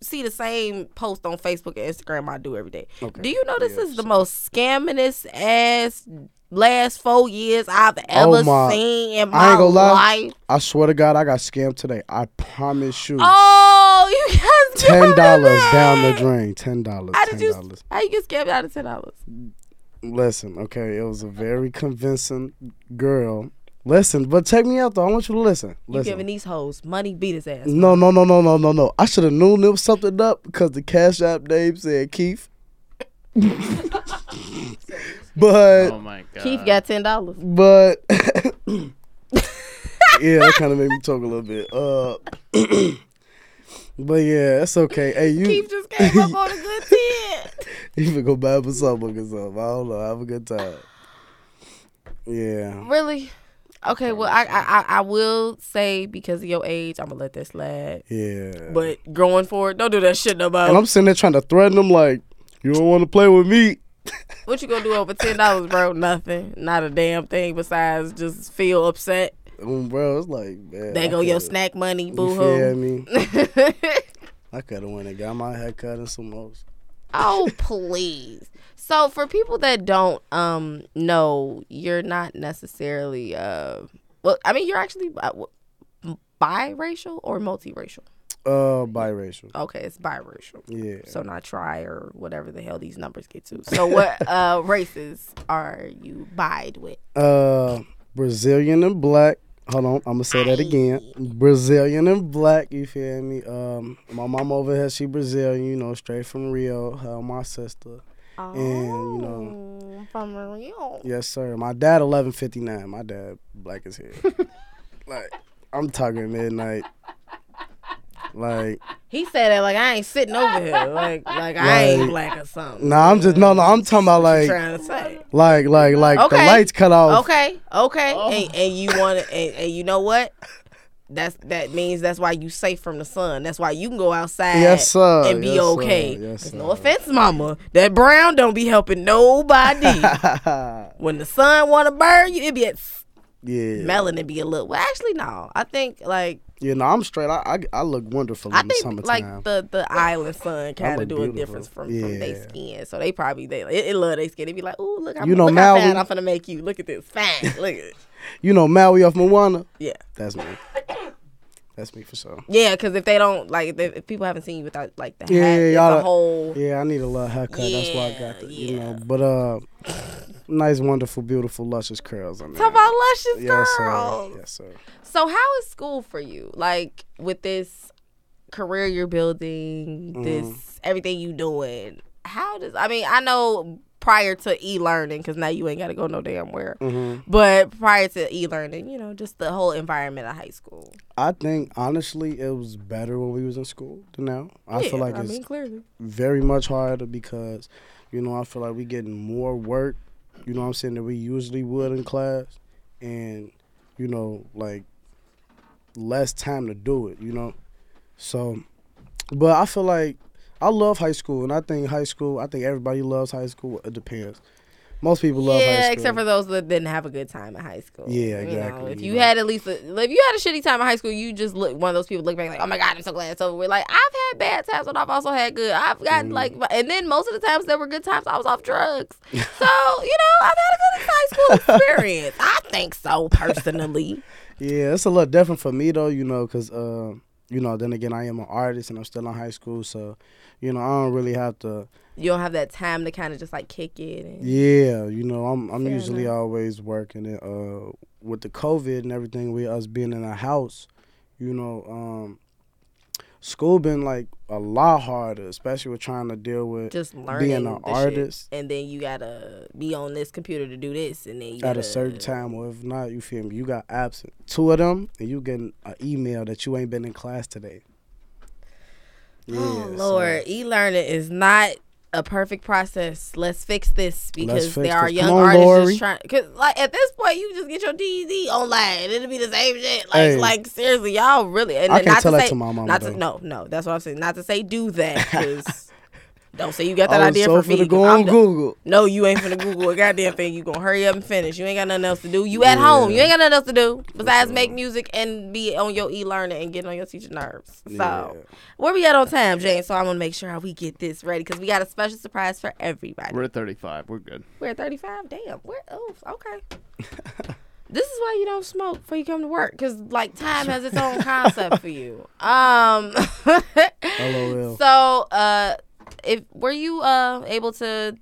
see the same post on Facebook and Instagram I do every day. Okay. Do you know this is the most scamminest ass last four years I've oh ever Oh my- seen in I my ain't gonna lie. life. I swear to God, I got scammed today. I promise you. Oh, you guys ten dollars down the drain. Ten dollars. How did you? How you get scammed out of ten dollars? Listen, okay, it was a very convincing girl. Listen, but check me out though. I want you to listen. You Listen. giving these hoes money? Beat his ass. No, no, no, no, no, no, no. I should have known there was something up because the Cash App name said Keith. but Oh my god. Keith got ten dollars. but yeah, that kind of made me talk a little bit. Uh, but yeah, it's okay. Hey, you Keith just came up on a good ten. you can go buy for something or something. I don't know. Have a good time. Yeah. Really? Okay. Well, I, I I I will say because of your age, I'm gonna let this slide. Yeah. But going forward, don't do that shit no more. and I'm sitting there trying to threaten them like, you don't want to play with me. What you gonna do over ten dollars, bro? Nothing. Not a damn thing besides just feel upset. Um, bro, it's like, man. they I go your coulda- snack money, You boo feel hoo. me? I could have went and got my hair cut and some more. oh please. So for people that don't um know, you're not necessarily uh well, I mean you're actually uh, biracial or multiracial. Uh, biracial. Okay, it's biracial. Yeah. So not try or whatever the hell these numbers get to. So what uh races are you bide with? Uh, Brazilian and black. Hold on, I'm gonna say that again. Brazilian and black. You feel me? Um, my mom over here, she Brazilian. You know, straight from Rio. Her, my sister. And, you know- Oh, from Rio. Yes, sir. My dad, 1159. My dad, black as hell. like, I'm talking midnight. Like, He said that like I ain't sitting over here, like like I ain't black or something. nah, I'm just no, no. I'm talking about like, trying to say. like, like, like the lights cut off. Okay, okay, Oh. and, and you want to, and, and you know what? That's that means that's why you safe from the sun. That's why you can go outside Yes, sir. and be Yes, sir. okay. Yes, 'Cause sir. no offense, mama, that brown don't be helping nobody. when the sun want to burn you, it be at yeah. melanin be a little. Well, actually, no. I think like Yeah, no, I'm straight. I, I, I look wonderful I in the think summertime. like the the island sun kind of do a difference from, from their skin. So they probably they it, it love their skin. They be like, oh look, I'm, You know, look how Maui- fat I'm gonna make you. Look at this, fine. Look at it. you know, Maui off Moana. Yeah. That's me. That's me for sure. Yeah, because if they don't like, if, people haven't seen you without like the Yeah, hat, yeah, y'all- a whole. Yeah, I need a little haircut. That's why I got Yeah, the, you know. But uh, nice, wonderful, beautiful, luscious curls on there. Talk about luscious yes, girls. sir. Yes, sir. So how is school for you? Like with this career you're building, Mm-hmm. this everything you doing. How does? I mean, I know prior to e-learning, because now you ain't got to go no damn where. hmm But prior to e-learning, you know, just the whole environment of high school. I think honestly, it was better when we was in school than now. I yeah, feel like I it's mean, clearly. very much harder because, you know, I feel like we getting more work. You know, what I'm saying that we usually would in class, and you know, like less time to do it. You know, so, but I feel like I love high school, and I think high school. I think everybody loves high school. It depends. Most people love high yeah, except for those that didn't have a good time in high school. Yeah, You know, exactly, if you had at least, a, if you had a shitty time in high school, you just look one of those people look back like, oh my god, I'm so glad it's over with. Like I've had bad times, but I've also had good. I've gotten Mm. like, and then most of the times there were good times I was off drugs. so you know, I've had a good high school experience. I think so personally. Yeah, it's a little different for me though, you know, cause uh, you know, then again, I am an artist and I'm still in high school, so you know, I don't really have to. You don't have that time to kind of just like kick it. And, Yeah, you know, I'm I'm Fair usually enough. always working. And, uh, with the COVID and everything, with us being in a house, you know, um, school been like a lot harder, especially with trying to deal with Just learning being an the shit. artist and then you gotta be on this computer to do this, and then you at a certain time, or if not, you feel me, you got absent. Two of them, and you getting an email that you ain't been in class today. Oh Yeah, so- Lord, e-learning is not a perfect process. Let's fix this because fix there are this. young on, artists Lori. just trying. Cause like at this point, you just get your GED online. It'll be the same shit. Like Hey. like seriously, y'all really. And I not can't to tell say, that to my mama, Not to, no, no. That's what I'm saying. Not to say do that because Don't say you got that I idea so for me. go on Google. No, you ain't finna Google a goddamn thing. You gonna hurry up and finish. You ain't got nothing else to do. You at Yeah. home. You ain't got nothing else to do besides make music and be on your e-learning and get on your teacher nerves. So Yeah. where we at on time, Jane? So I'm gonna make sure we get this ready because we got a special surprise for everybody. We're at 35. We're good. We're at 35. Damn. We're oh okay. this is why you don't smoke before you come to work because like time has its own concept for you. Um. So, uh, if were you uh able to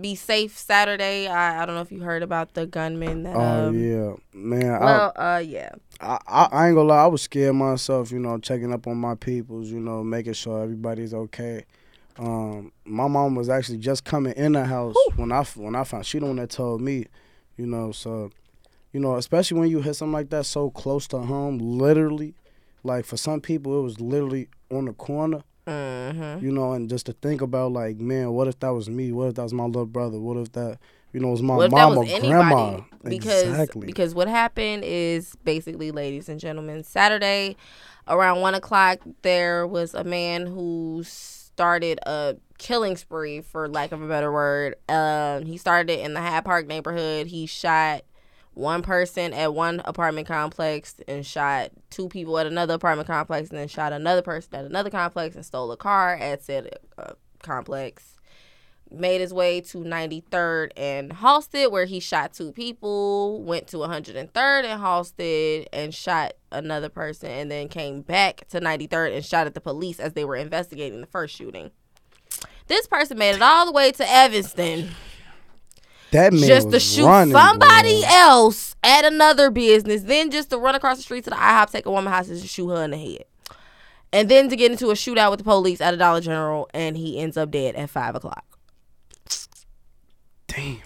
be safe Saturday? I, I don't know if you heard about the gunman that. Oh um, yeah, man. I, Well, uh, yeah. I, I I ain't gonna lie, I was scared myself, you know, checking up on my peoples, you know, making sure everybody's okay. Um, my mom was actually just coming in the house when I when I found she the one that told me, you know, so you know, especially when you hit something like that so close to home, literally, like for some people it was literally on the corner, Mm-hmm. you know, and just to think about like, man, what if that was me? What if that was my little brother? What if that, you know, was my What mom or anybody? grandma? Because exactly. because what happened is basically, ladies and gentlemen, Saturday around one o'clock there was a man who started a killing spree, for lack of a better word. Um, he started it in the Hyde Park neighborhood. He shot one person at one apartment complex and shot two people at another apartment complex and then shot another person at another complex and stole a car at said uh, complex made his way to 93rd and Halsted, where he shot two people, went to 103rd and Halsted and shot another person, and then came back to 93rd and shot at the police as they were investigating the first shooting. This person made it all the way to Evanston that man just to shoot running, somebody boy. else at another business, then just to run across the street to the IHOP, take a woman hostage, and shoot her in the head. And then to get into a shootout with the police at a Dollar General, and he ends up dead at 5 o'clock. Damn. I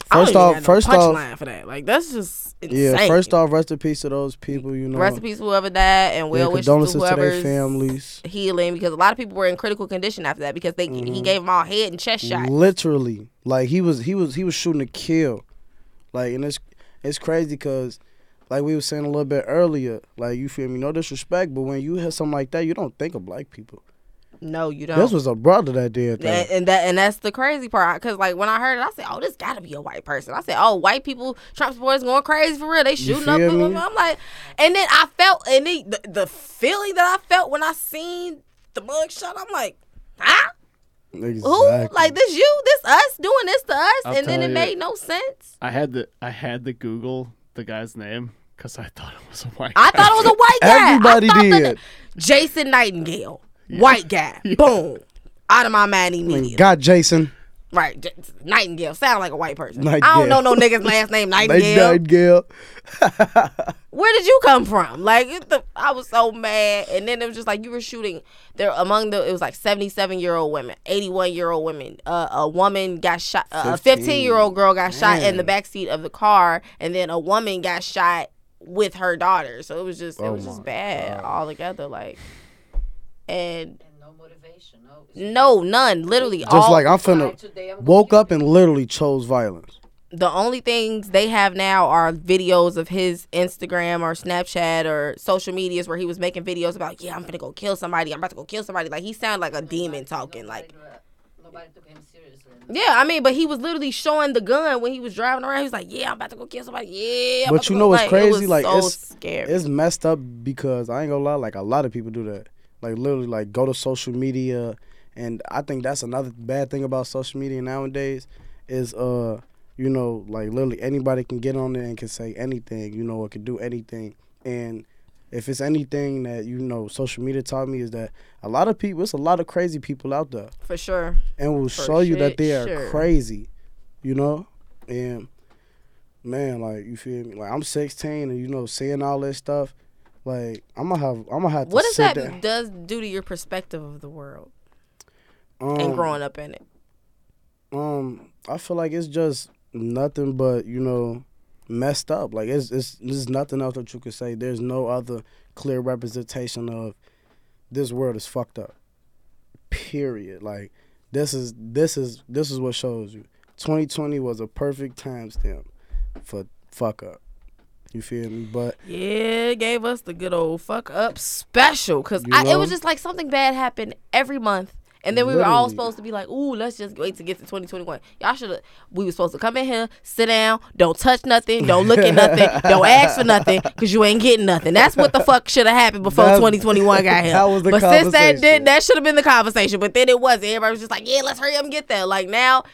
don't First off, no first off, punchline for that. Like that's just insane. yeah. First off, rest in peace to those people. You know, rest in peace to whoever died, and Yeah, well wishes condolences to to their whoever's families. healing because a lot of people were in critical condition after that because they he Mhm. gave them all head and chest shots. Literally, like he was, he was, he was shooting to kill. Like, and it's it's crazy because, like we were saying a little bit earlier, like you feel me, no disrespect, but when you hear something like that, you don't think of black people. No, you don't. This was a brother that did and, that. and that and that's the crazy part because like when I heard it, I said, "Oh, this got to be a white person." I said, "Oh, white people, Trump supporters going crazy for real. They shooting up." people." I'm like, and then I felt, and the, the the feeling that I felt when I seen the mugshot, I'm like, ah, Exactly. who? Like this you, this us doing this to us, I'll and then it you. made no sense. I had the I had to Google the guy's name because I thought it was a white. I guy. thought it was a white guy. Everybody thought the- did. Jason Nightengale, white guy. Boom. Out of my mind immediately. Got Jason. Right. J- Nightengale. Sound like a white person. I don't know no nigga's last name Nightengale. Nightengale. Where did you come from? Like it, the, I was so mad. And then it was just like you were shooting there among the it was like 77 year old women, 81 year old women. Uh, a woman got shot uh, a 15 year old girl got shot in the back seat of the car and then a woman got shot with her daughter. So it was just it Oh was just bad God. all together like and And no motivation. No. no, none. Literally Just all like I'm Try finna today, I'm woke up and literally chose violence. the only things they have now are videos of his Instagram or Snapchat or social medias where he was making videos about, yeah, I'm gonna go kill somebody. I'm about to go kill somebody. Like he sounded like a demon talking. Like, Nobody, nobody took him seriously. yeah, I mean, but he was literally showing the gun when he was driving around. He was like, yeah, I'm about to go kill somebody. Yeah. I'm But about to you know what's Like, it crazy? was Like, so it's- scary. It's messed up because I ain't gonna lie, like a lot of people do that. Like literally like go to social media and I think that's another bad thing about social media nowadays is uh you know, like literally anybody can get on there and can say anything, you know, or can do anything. And if it's anything that, you know, social media taught me is that a lot of people it's a lot of crazy people out there for sure. and will For show you that they are sure. crazy, you know? And man, like you feel me? Like I'm 16 and you know seeing all this stuff, like I'm gonna have I'm gonna have to What does that down. does do to your perspective of the world Um, and growing up in it? Um, I feel like it's just nothing but you know messed up. Like it's it's there's nothing else that you could say. There's no other clear representation of this world is fucked up. Period. Like this is this is this is what shows you. 2020 was a perfect timestamp for fuck up. You feel me? But Yeah, it gave us the good old fuck up special because it was just like something bad happened every month. And then we were all supposed to be like, ooh, let's just wait to get to 2021. Y'all should have, we were supposed to come in here, sit down, don't touch nothing, don't look at nothing, don't ask for nothing, because you ain't getting nothing. That's what the fuck should have happened before That's- 2021 got here. that was the but since that did, that should have been the conversation. But then it wasn't. Everybody was just like, yeah, let's hurry up and get there. Like now,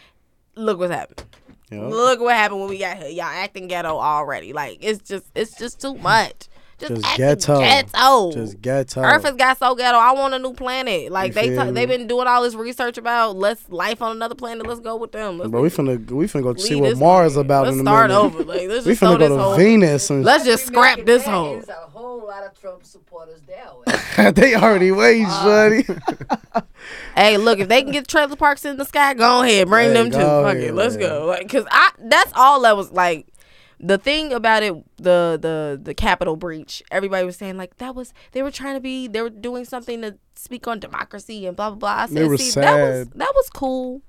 look what's happened. You know, Look what happened when we got here. Y'all acting ghetto already. Like it's just it's just too much. Just, Just ghetto. ghetto. just ghetto. Earth has got so ghetto. I want a new planet. Like You they t- they've been doing all this research about let's life on another planet. Let's go with them. Let's Bro, we finna we finna go see what Mars one. about Let's in a start minute. over. Like let's We just throw finna go to whole. Venus and Let's just scrap this there, whole. There's a whole lot of Trump supporters there. they already wait, shorty. Uh, Hey, look, if they can get the trailer parks in the sky, go ahead, bring Hey, them too. Fuck it, let's man. go. Like, cause I that's all that was like. The thing about it, the the the Capitol breach, everybody was saying like that was they were trying to be they were doing something to speak on democracy and blah blah blah. I said, They were see, that was sad. that was cool,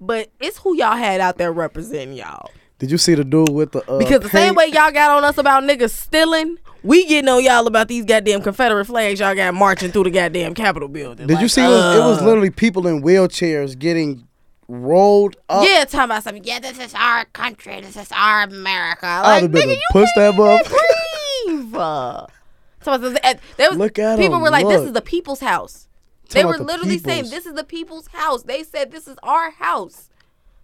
but it's who y'all had out there representing y'all. Did you see the dude with the uh, Because the same way y'all got on us about niggas stealing, we getting on y'all about these goddamn Confederate flags y'all got marching through the goddamn Capitol building. Did you Like, see? It was, it was uh, literally people in wheelchairs getting rolled up. Yeah, talking about something. Yeah, this is our country. This is our America. I'd Like, have been nigga, to you push that can't motherfucker. even breathe. Uh, So it's- uh, there was, Look at people 'em, were like, "This is the people's house." They were about the literally saying, "This is the people's house." They said, "This is our house."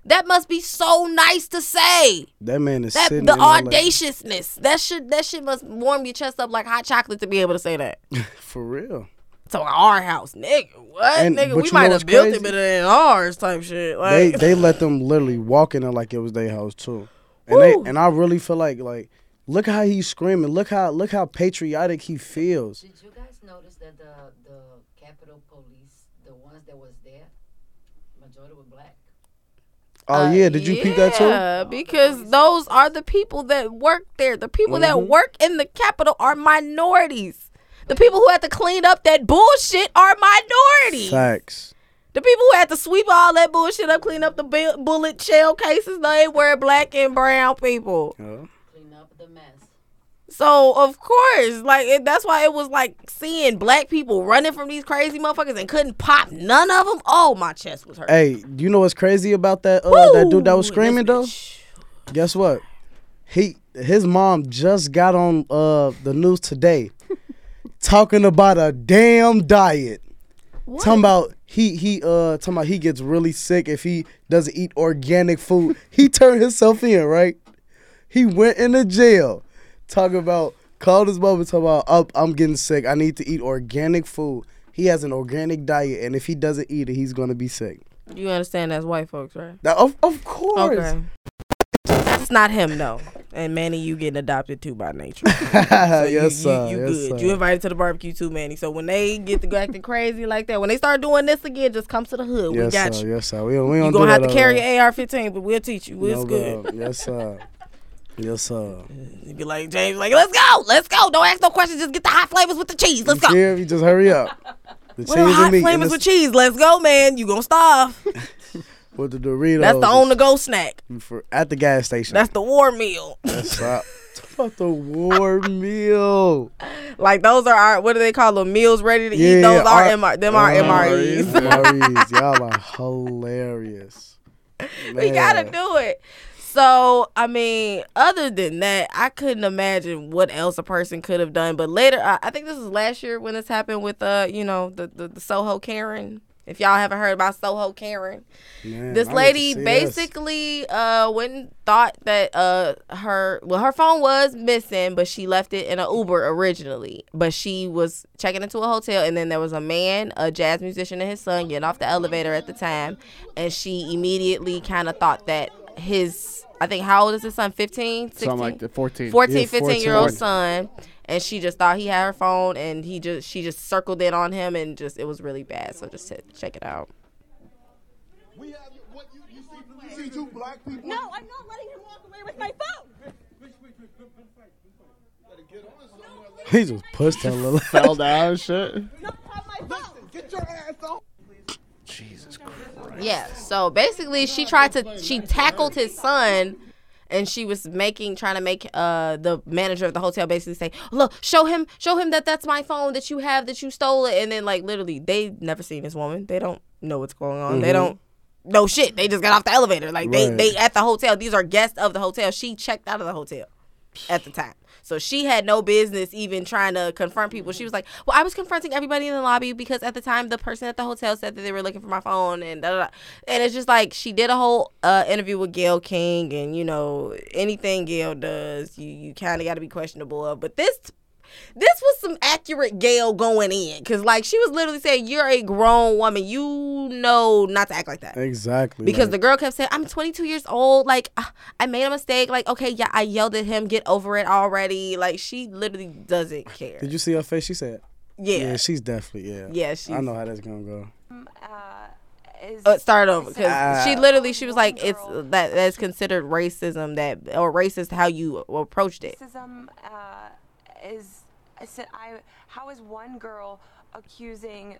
That must be so nice to say. That man is That sitting the in LA. audaciousness. That should that shit must warm your chest up like hot chocolate to be able to say that. for real. So our house, nigga. What, And- nigga? We might have built crazy? it, but it ain't ours, type shit. They Like, they let them literally walk in there like it was their house too. And they and I really feel like like look how he's screaming. Look how look how patriotic he feels. Did you guys notice that the the Capitol Police, the ones that was there, majority were black? Oh Uh, yeah, did you peep that too? Yeah, because those are the people that work there. The people that Mhm. work in the Capitol are minorities. The people who had to clean up that bullshit are minorities. Facts. The people who had to sweep all that bullshit up, clean up the bu- bullet shell cases, they were black and brown people. Yeah. Clean up the mess. So of course, like it, that's why it was like seeing black people running from these crazy motherfuckers and couldn't pop none of them. Oh, my chest was hurt. Hey, you know what's crazy about that uh, that dude that was screaming though? Guess what? He his mom just got on uh the news today talking about a damn diet. What? Talking about he he uh talking about he gets really sick if he doesn't eat organic food. he turned himself in, right? He went into jail. Talking about called his mother talking about up I'm getting sick. I need to eat organic food. He has an organic diet and if he doesn't eat it, he's gonna be sick. You understand that's white folks, right? Now, of of course. Okay. That's not him though. And Manny, you getting adopted too by nature. So you- yes, you, sir. you, yes, good. sir. You invited to the barbecue too, Manny. So when they get to go acting crazy like that, when they start doing this again, just come to the hood. we got sir. you. Yes, sir. We we don't You do gonna have to carry an AR-15, but we'll teach you. It's No good. Yes, sir. Yes, sir. You be like James, like let's go, let's go. Don't ask no questions. Just get the hot flavors with the cheese. Let's you go. feel me? Just hurry up. The cheese hot and meat flavors with cheese? Let's go, man. You gonna starve. with the Doritos. That's the on the go snack. for at the gas station. That's the war meal. That's right. Talk about the war meal. Like those are our what do they call them? Meals ready to eat. Yeah, Those are MR, them ah, are MREs. MREs. Y'all are hilarious. we gotta do it. So I mean, other than that, I couldn't imagine what else a person could have done. But later, I, I think this was last year when this happened with uh, you know, the the, the Soho Karen. If y'all haven't heard about Soho Karen, Man, this lady see this. basically uh went and thought that uh her well her phone was missing but she left it in an uber originally but she was checking into a hotel and then there was a man a jazz musician and his son getting off the elevator at the time and she immediately kind of thought that his i think how old is his son 15 16 Something like the 14. 14 Yeah, 15 year old son and she just thought he had her phone and he just she just circled in on him and just it was really bad so just check- check it out We have what you, you see. You see two black people. No, I'm not letting him walk away with my phone. He just pushed her a little. Fell down shit. Not my phone. Get your ass on. Jesus Christ. Yeah. So basically, she tried to she tackled his son, and she was making trying to make uh the manager of the hotel basically say look show him show him that that's my phone that you have that you stole it. And then like literally they never seen this woman. They don't know what's going on. They don't know shit. They just got off the elevator. Like they Right. they at the hotel. These are guests of the hotel. She checked out of the hotel at the time so she had no business even trying to confront people. She was like, "Well, I was confronting everybody in the lobby because at the time the person at the hotel said that they were looking for my phone and da da." da." And it's just like she did a whole uh, interview with Gayle King, and you know anything Gail does, you you kind of got to be questionable of. But this. This was some accurate Gayle going in, cause like she was literally saying, "You're a grown woman. You know not to act like that." Exactly. Because like, the girl kept saying, "I'm 22 years old. Like, ah, I made a mistake. Like, okay, yeah, I yelled at him. Get over it already. Like, she literally doesn't care. Did you see her face? She said, yeah, "Yeah, she's definitely yeah." yeah. She I know how that's gonna go. is uh, start over because Ah. she literally she was like, "It's that that's considered racism. That or racist how you approached it." racism uh, is I said I how is one girl accusing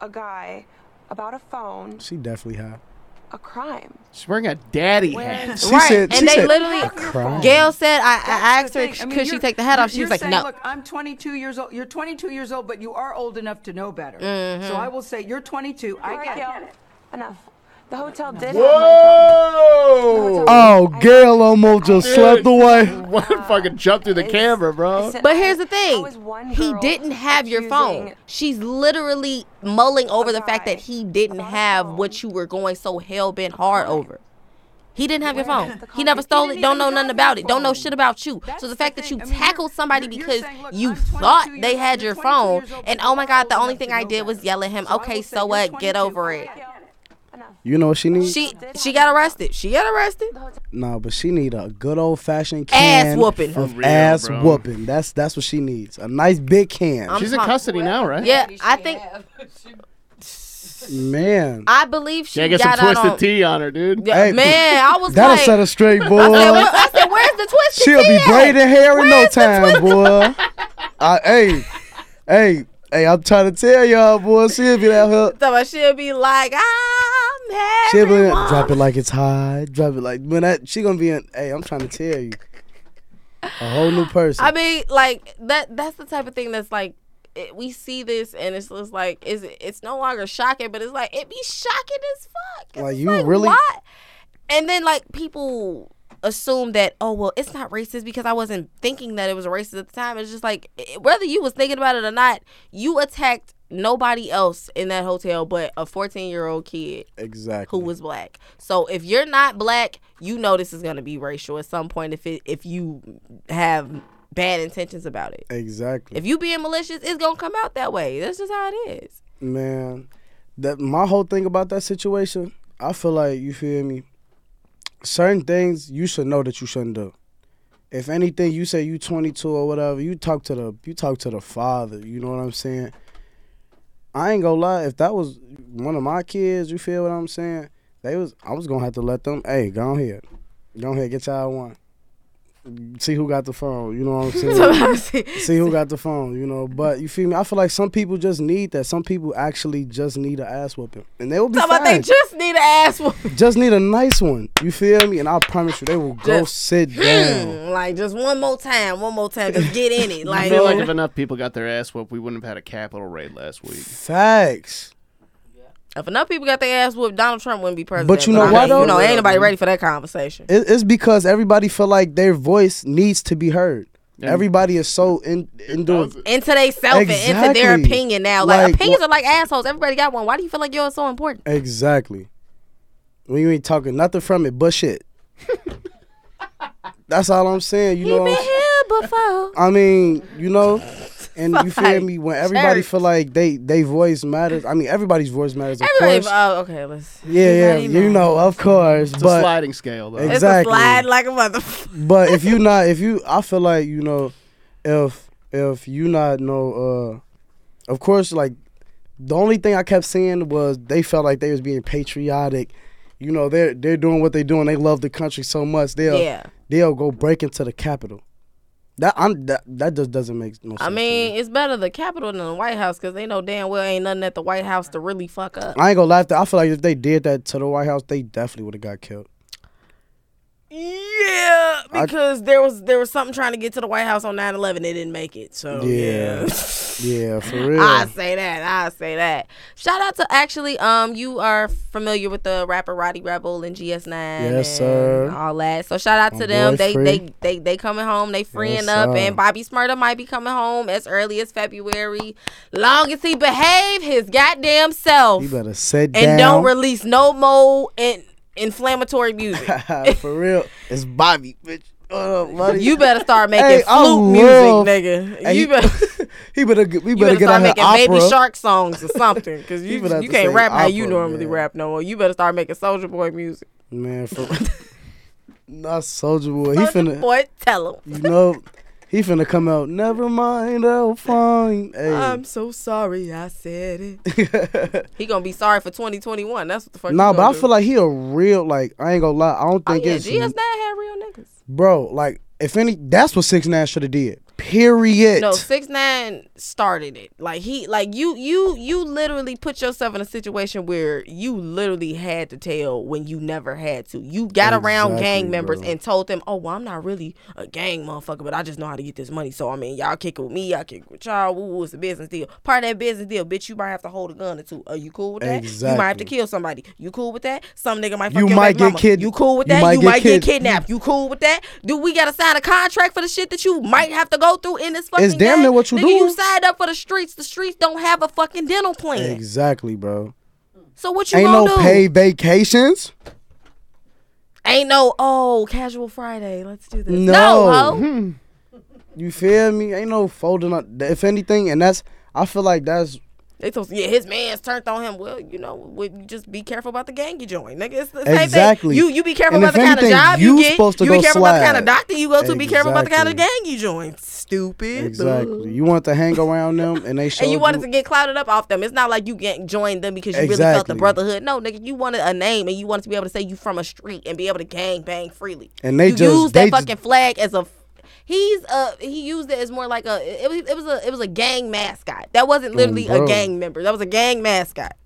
a guy about a phone She definitely had a crime? She's wearing a daddy hat. She right, said, and they said, literally. Gayle said, "I, I asked her, thing. I mean, could she you're- take the hat off?" She you're was like, saying, "No." Look, I'm 22 years old. You're 22 years old, but you are old enough to know better. Mm-hmm. So I will say you're 22. I Alright, get it. Enough. The hotel did have my phone. Whoa! Oh, Gayle almost just slept away. What fucking jump through the Is- camera, bro? But here's the thing. how is one He girl didn't have your phone. accusing She's literally mulling over the fact that he didn't have what you were going so hell bent hard over. He didn't have your phone. He never stole he it. Don't know nothing about it. Don't know shit about you. That's so the the fact that you I mean, you're- tackled somebody you're- you're because saying, you thought they had your phone, and oh my God, the only thing I did was yell at him. So Okay, so what? Get over it. Gayle, enough. You know what she needs? She she got arrested. She got arrested. No, but she need a good old fashioned Ass whooping. of real, ass bro. whooping. That's that's what she needs. A nice big can. I'm She's in talk- custody now, right? Yeah, I think Man, I believe she Yeah, get some got out twisted on. tea on her, dude. Yeah, Hey, man, I was that'll like, set her straight, boy. I said, "Where- I said, where's the twisted She'll tea be at? braiding hair in no Where's the time, boy. I, hey, hey, hey! I'm trying to tell y'all, boy. She'll be that here. So she'll be like, ah, I'm She'll be everyone. drop it like it's high. Drop it like when that. She gonna be in. Hey, I'm trying to tell you, a whole new person. I mean, like that. That's the type of thing that's like. It, we see this and it's just like is it's no longer shocking, but it's like it be shocking as fuck. Like, you really- why? And then like people assume that oh well it's not racist because I wasn't thinking that it was racist at the time. It's just like whether you was thinking about it or not, you attacked nobody else in that hotel but a 14 year old kid exactly. who was black. So if you're not black, you know this is gonna be racial at some point if it if you have bad intentions about it. exactly. If you being malicious, it's gonna come out that way. That's just how it is. Man, that my whole thing about that situation, I feel like you feel me. Certain things you should know that you shouldn't do. If anything, you say you 22 or whatever, you talk to the you talk to the father. You know what I'm saying? I ain't gonna lie. If that was one of my kids, you feel what I'm saying? They was I was gonna have to let them. Hey, go ahead, go ahead, get y'all one. See who got the phone. You know what I'm saying? see who got the phone, you know. But you feel me? I feel like some people just need that. Some people actually just need an ass whooping, and they will be Talking about they just need an ass whooping. just need a nice one. You feel me? And I promise you, they will go Just- sit hmm, down. like just one more time, one more time, just get in it. I Like, feel like if enough people got their ass whooped, we wouldn't have had a capital raid last week. Facts. If enough people got their ass whooped, Donald Trump wouldn't be president. But you know I why, mean, though? You know, ain't nobody mm-hmm. ready for that conversation. It, it's because everybody feel like their voice needs to be heard. And- Everybody is so in into it. Into they self and into their opinion now. Like, Like, opinions wha- are like assholes. Everybody got one. Why do you feel like yours so important? Exactly. When you ain't talking nothing from it but shit. That's all I'm saying. You He know. been here before. I mean, you know, and you feel me when everybody church. feel like they they voice matters. I mean, everybody's voice matters, of Everybody, course. oh, okay, let's. yeah, yeah, you know, of course. It's a But sliding scale, though. Ex- It's a Exactly. slide like a motherfucker. but if you not, if you, I feel like you know, if if you not know, uh, of course, like the only thing I kept seeing was they felt like they was being patriotic. You know, they're they're doing what they're doing. They love the country so much. They'll Yeah. they'll go break into the Capitol. That I'm that that just doesn't make no sense. I mean, me. it's better the Capitol than the White House because they know damn well ain't nothing at the White House to really fuck up. I ain't gonna lie. I feel like if they did that to the White House, they definitely would have got killed. Yeah, I- because there was there was something trying to get to the White House on 9-11. They didn't make it. So Yeah. yeah. For real. I say that. I say that. Shout out to actually, um, you are familiar with the rapper Rowdy Rebel and GS9. Yes, and sir. All that. So shout out My to them. boy They they they they coming home. They freeing Yes, up, sir. and Bobby Shmurda might be coming home as early as February. Long as he behave his goddamn self You better sit and down. don't release no more in, inflammatory music. for real. It's Bobby, bitch. What up, buddy? You better start making Hey, I flute music, nigga. Hey, you he- better. he better get, we You better better get start out making here baby shark songs or something, cause you you can't say rap how you normally man. rap no more. You better start making Soulja Boy music. Man, for not Soulja Boy. He finna, Boy, tell him. you know, he finna come out. Never mind, I'll find. Hey. I'm so sorry I said it. he gonna be sorry for 2021. That's what the fuck. nah, he but I gonna feel like he a real like. I ain't gonna lie. I don't do. oh think yeah, it's GS9 had real niggas. bro. Like if any, that's what Six Nine should have did. Period. No, six nine started it. Like he, like you, you, you literally put yourself in a situation where you literally had to tell when you never had to. You got around gang members bro. and told them, "Oh, well, I'm not really a gang motherfucker, but I just know how to get this money. So I mean, y'all kick it with me, y'all kick it with y'all. Woo, woo, it's a business deal. Part of that business deal, bitch. You might have to hold a gun or two. Are you cool with that? You might have to kill somebody. You cool with that? Some nigga might fuck You might get kid- You cool with you that? might You get might get kidnapped. You cool with that? Do we gotta sign a contract for the shit that you might have to go through in this fucking It's damn near what you Nigga, you signed up for the streets. The streets don't have a fucking dental plan. Exactly, bro. So what you Ain't gonna no do? paid vacations. Ain't no oh casual Friday. Let's do this. No. No. You feel me? Ain't no folding up. If anything, and that's I feel like that's They told yeah, his man's turned on him. Well, you know, you just be careful about the gang you join, nigga. It's the same Exactly. thing. You you be careful And about the kind of job you, you get. you be careful about the kind of doctor you go to. Be careful about the kind of gang you join. Stupid. exactly. You want to hang around them, and they show And you wanted to get clouded up off them. It's not like you get joined them because you really felt the brotherhood. No, nigga, you wanted a name and you wanted to be able to say you from a street and be able to gang bang freely. And they you just- they that just- fucking flag as a. He's uh he used it as more like a it was it was a it was a gang mascot. That wasn't literally a gang member. That was a gang mascot.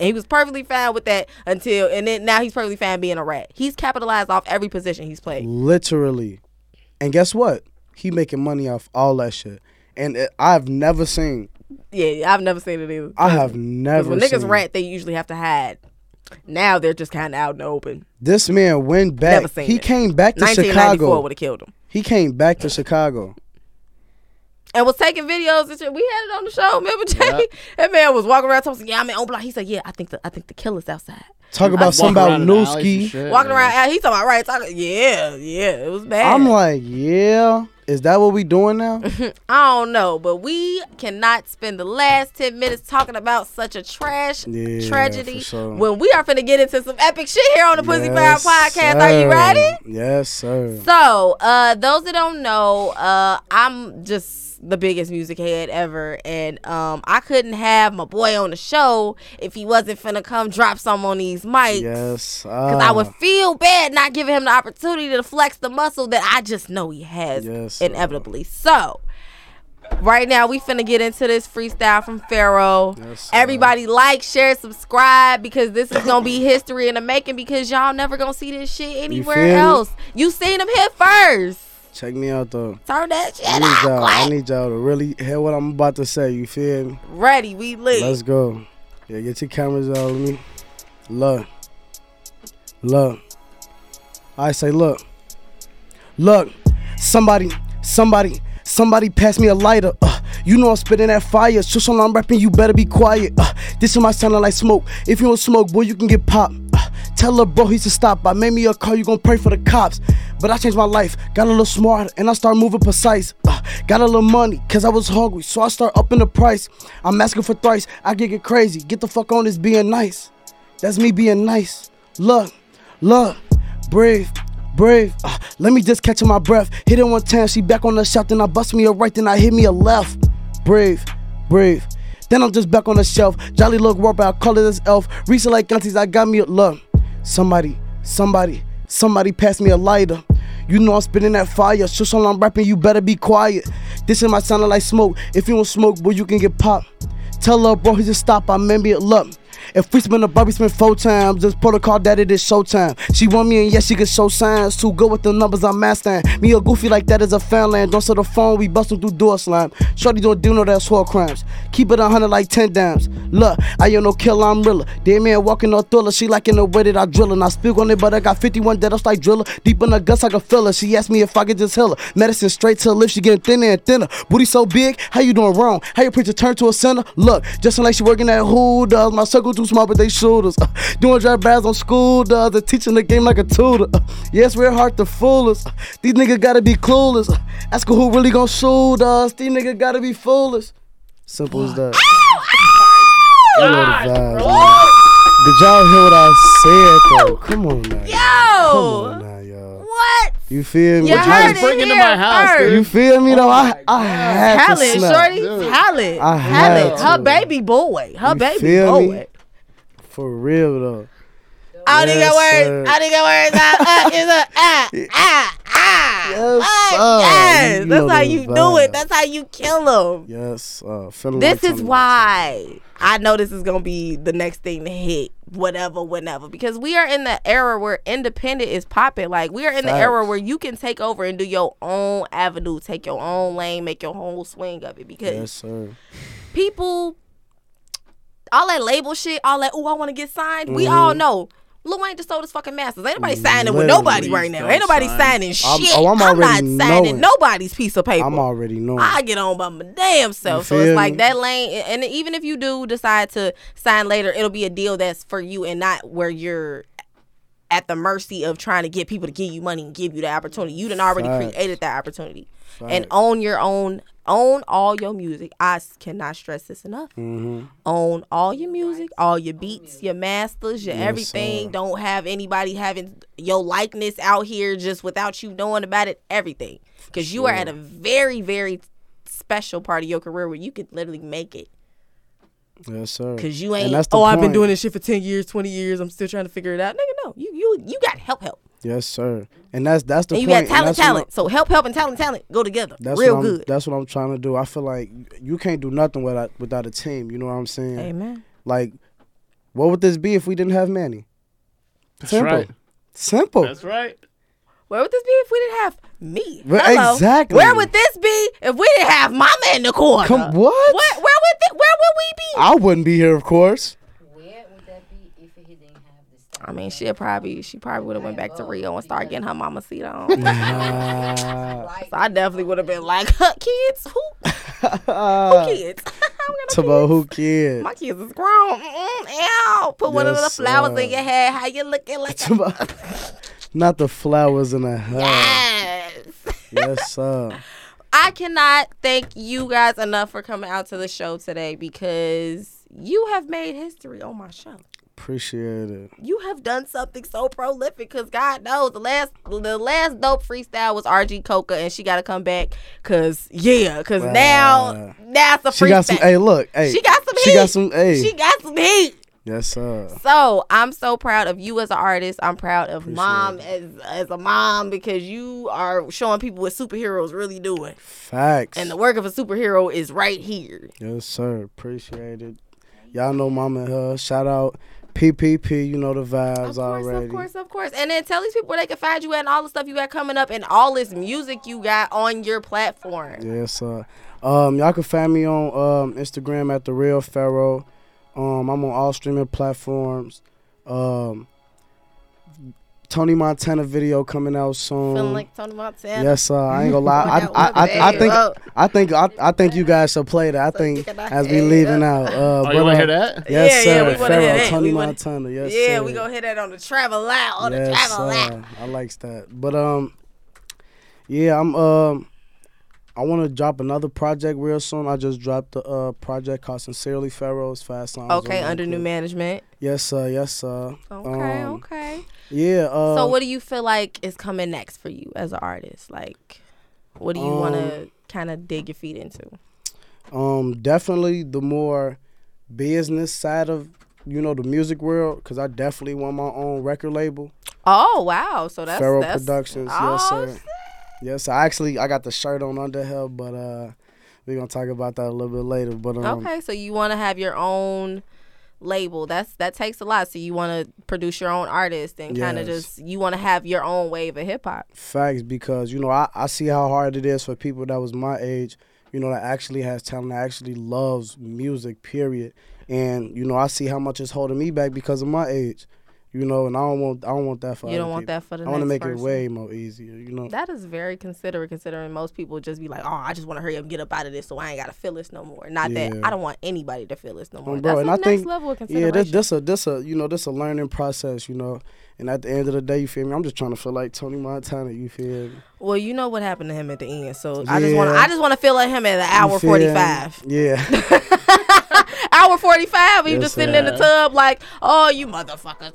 And he was perfectly fine with that until and then now he's perfectly fine being a rat. He's capitalized off every position he's played. literally. And guess what? He making money off all that shit. And it, I've never seen. Yeah, I've never seen it either. I have never when niggas rat, they usually have to hide. Now they're just kind of out in the open. This man went back. Never seen He it. came back to 1994 Chicago. would have killed him. He came back to Chicago. And was taking videos and shit. We had it on the show. Remember, Jay? That man was walking around talking. Yeah, I'm in on block. He said, "Yeah, I think the I think the killer's outside." Talk about Walk something about around in alleys and Newski. Walking yeah. around, out, he talking about right. Talking, yeah, yeah, it was bad. I'm like, yeah. Is that what we doing now? I don't know, but we cannot spend the last ten minutes talking about such a trash Yeah, tragedy sure. when we are finna get into some epic shit here on the Pussy Power Yes, Podcast. Are you ready? Yes, sir. So, uh, those that don't know, uh, I'm just the biggest music head ever, and um, I couldn't have my boy on the show if he wasn't finna come drop some on these mics. Yes. Cause I would ah, feel bad not giving him the opportunity to flex the muscle that I just know he has Yes, inevitably. So, right now we finna get into this freestyle from Pharaoh. Yes, sir. Everybody like, share, subscribe because this is gonna be history in the making because y'all never gonna see this shit anywhere me? else. You seen him here first. Check me out though. Turn that shit I need y'all. I need y'all to really hear what I'm about to say. You feel me? Ready, we lit. Let's go. Yeah, get your cameras out with me. Look. Look. I say look. Look. Somebody, somebody, somebody pass me a lighter. Uh, you know I'm spitting that fire. Shush on I'm rapping, you better be quiet. Uh, this is my sounding like smoke. If you don't smoke, boy, you can get popped. Uh, tell her bro he should stop. I made me a call, you gon' pray for the cops. But I changed my life, got a little smarter, and I start moving precise. Uh, got a little money, cause I was hungry, so I start upping the price. I'm asking for thrice, I get get crazy. Get the fuck on this being nice. That's me being nice. Look, look, brave, brave. Uh, let me just catch my breath. Hit it one time, she back on the shot, then I bust me a right, then I hit me a left. Brave, brave. Then I'm just back on the shelf. Jolly look warp out, call it this elf. Recent like aunties, I got me a look. Somebody, somebody, somebody pass me a lighter. You know I'm spitting that fire. So on I'm rapping, you better be quiet. This is my sounding like smoke. If you don't smoke, boy, you can get popped. Tell her, bro, he just stop. I remember it. Look, If we spin a bar, we spend four times. This protocol that it is showtime. She want me and yes, she can show signs. Too good with the numbers I'm mastering. Me a goofy like that is a fan land. Don't sell the phone, we bustin' through door slime. Shorty don't do no that's war crimes. Keep it a hundred like ten dimes. Look, I ain't no killer, I'm realer. Dead man walking no thriller. She liking the way that I drill her. I speak on it, but I got 51 dead ups like driller. Deep in the guts like a filler. She asked me if I could just heal her. Medicine straight to her lips, she getting thinner and thinner. Booty so big, how you doing wrong? How you preach a turn to a sinner? Look, just like she working at who does. My circle too small, but they shooters. Uh, doing drive bars on school does. They teaching the game like a tutor. Uh, yes, we're hard to fool us. Uh, these niggas gotta be clueless. Uh, ask who really gonna shoot us. These niggas gotta be foolish. Simple as that. You know the vibes, man. Did y'all hear what I said though? Come on now. Come on Yo, now, y'all. what? You feel me? You you heard just it bring into my house, first. dude? You feel me though? I I had to Talent, snap. shorty, Dude. talent, I had talent. Her baby boy, her You baby boy. me? For real though. I don't Yes, got sir. words. I didn't got words. Ah, ah, it's a ah, ah, ah. Yes, sir. Yes, You that's how you do vibe. it. That's how you kill them. Yes, uh, This like is why I know this is gonna be the next thing to hit, whatever, whenever. Because we are in the era where independent is popping. Like we are in the era Facts. where you can take over and do your own avenue, take your own lane, make your whole swing of it. Because Yes, sir. people, all that label shit, all that, oh, I want to get signed. We all know. Lil Wayne just sold his fucking masters. Ain't nobody signing with Mm-hmm. Nobody right now. Ain't nobody sign. signing I'm- shit. oh, I'm not already signing knowing. nobody's piece of paper. I'm already knowing. I get on by my damn self. So it's like me? that lane, and even if you do decide to sign later, it'll be a deal that's for you and not where you're at the mercy of trying to get people to give you money and give you the opportunity. You done already created that opportunity and own your own, own all your music. I cannot stress this enough. Mm-hmm. Own all your music, all your beats, your masters, your Yes, everything. sir. Don't have anybody having your likeness out here just without you knowing about it. Everything, because you are at a very, very special part of your career where you could literally make it. Yes, sir. Cause you ain't. that's the Oh, I've been doing this shit for ten years, twenty years. I'm still trying to figure it out. Nigga, no, you you you got help, help, Yes, sir. And that's that's the and you point. got talent, that's talent. So help, help, and talent, talent go together, That's real good. That's what I'm trying to do. I feel like you can't do nothing without without a team. You know what I'm saying? Amen. Like, what would this be if we didn't have Manny? That's Simple. right. Simple. That's right. Where would this be if we didn't have me? Hello. exactly. Where would this be if we didn't have Mama in the corner? Come what? Where, where would th- where would we be? I wouldn't be here, of course. Where would that be if he didn't have this? I mean, she probably she probably would have went back to Rio and started getting her mama seat on. so I definitely would have been like, huh, kids, who, who kids? I don't got no about kids. who kid. My kids is grown. Mm-mm, ew. Put one of the Yes, flowers in your hair. How you looking like? About- Not the flowers in the hair. yes. Yes, sir. I cannot thank you guys enough for coming out to the show today because you have made history on my show. Appreciate it. You have done something so prolific because God knows the last the last dope freestyle was RG Coca and she got to come back because yeah because now Wow. now it's a She freestyle. got some. Hey, look. Hey, She got some She heat. got some. Hey. She got some heat. yes, sir. So I'm so proud of you as an artist. I'm proud of mom as as a mom because you are showing people what superheroes really doing. Facts. And the work of a superhero is right here. Yes, sir. Appreciate it. Y'all know Mama and her. Shout out PPP. You know the vibes Of course, already. of course, of course. And then tell these people where they can find you at and all the stuff you got coming up and all this music you got on your platform. Yes, sir. Um, y'all can find me on um, Instagram at the Real Pharaoh. Um, I'm on all streaming platforms. Um, Tony Montana video coming out soon. Feeling like Tony Montana. Yes, sir. I ain't gonna lie. I, Look I, I, I think. I think I, I think you guys should play that. I think Look at as we leaving out. Uh, Oh, but, you want uh, to hear that? Yes, Yeah, yeah, sir. we wanna hear Pharaoh, that. Tony We wanna- Montana. Yes, yeah, sir. we gonna hit that on the travel out on the travel out. sir. I likes that. But um, yeah, I'm um, I want to drop another project real soon. I just dropped the uh project called Sincerely Pharaoh's Fast Songs. Okay, under new management. Yes, sir. Yes, sir. Okay, Um, okay. Yeah. Uh, so what do you feel like is coming next for you as an artist? Like, what do you want to Um, kind of dig your feet into? Um, definitely the more business side of you know the music world, because I definitely want my own record label. Oh wow! So that's Pharaoh that's, Productions. Oh, yes, sir. Yes, I actually I got the shirt on under here, but uh, we're gonna talk about that a little bit later. But um, Okay, so you want to have your own label. That's that takes a lot. So you want to produce your own artist and kind of just you want to have your own wave of hip hop. Facts, because you know I, I see how hard it is for people that was my age, you know, that actually has talent, that actually loves music. Period. And you know I see how much it's holding me back because of my age, you know, and I don't want I don't want that for You don't want people. that for the I want to make it way more easier, you know. That is very considerate, considering most people just be like, "Oh, I just want to hurry up and get up out of this, so I ain't gotta feel this no more." Not that I don't want anybody to feel this no more. Um, bro, That's and the I next think level of yeah, this this a this a you know this a learning process, you know. And at the end of the day, you feel me? I'm just trying to feel like Tony Montana. You feel me? well, you know what happened to him at the end, so I just want to I just want to feel like him at the hour forty five. Yeah. hour forty five. He Yes, just sitting in the tub like, "Oh, you motherfuckers!"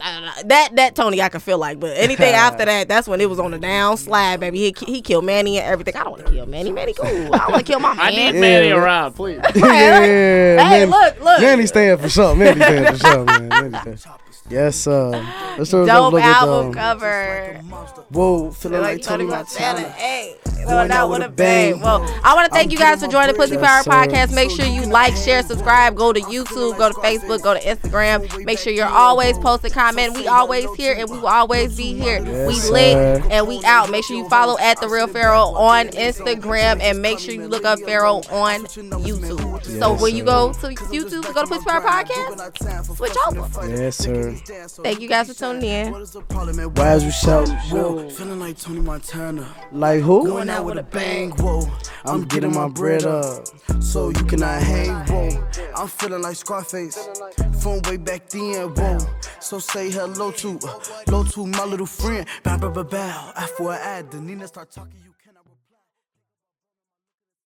That that Tony I can feel like, but anything after that, that's when it was on the down slide, baby. He he killed Manny and everything. I don't want to kill Manny. Manny cool. I want to kill my man. I need Yeah. Manny around, please. yeah, Hey, man, look, look. Manny stand for something. Manny stand for something. man. Manny stand. Yes, sir. Let's go Dope look at, album um, cover. Whoa, feeling Like like Tony Montana. Hey, Going going out out with with a a bang. bang. Well, I want to thank I'm you guys for joining my Pussy. Power Yes. Podcast. Make sure you like, share, subscribe. Go to YouTube, go to Facebook, go to Instagram. Make sure you're always posting, comment. We always here and we will always be here. we Yes, lit and we out. Make sure you follow at the Real Pharaoh on Instagram and make sure you look up Pharaoh on YouTube. so Yes, when you go to YouTube to go to Pussy Power Podcast, switch over. Yes, sir. Thank you guys for tuning in. Why is you shouting? Whoa, Feeling like Tony Montana. like who? Going out with a bang, whoa. I'm getting my bread up. So you cannot hang, whoa. I'm feeling like Scarface. From way back then, whoa. So say hello to, uh, hello to my little friend. Bow, bow, bow, bow. After I add, the Nina start talking.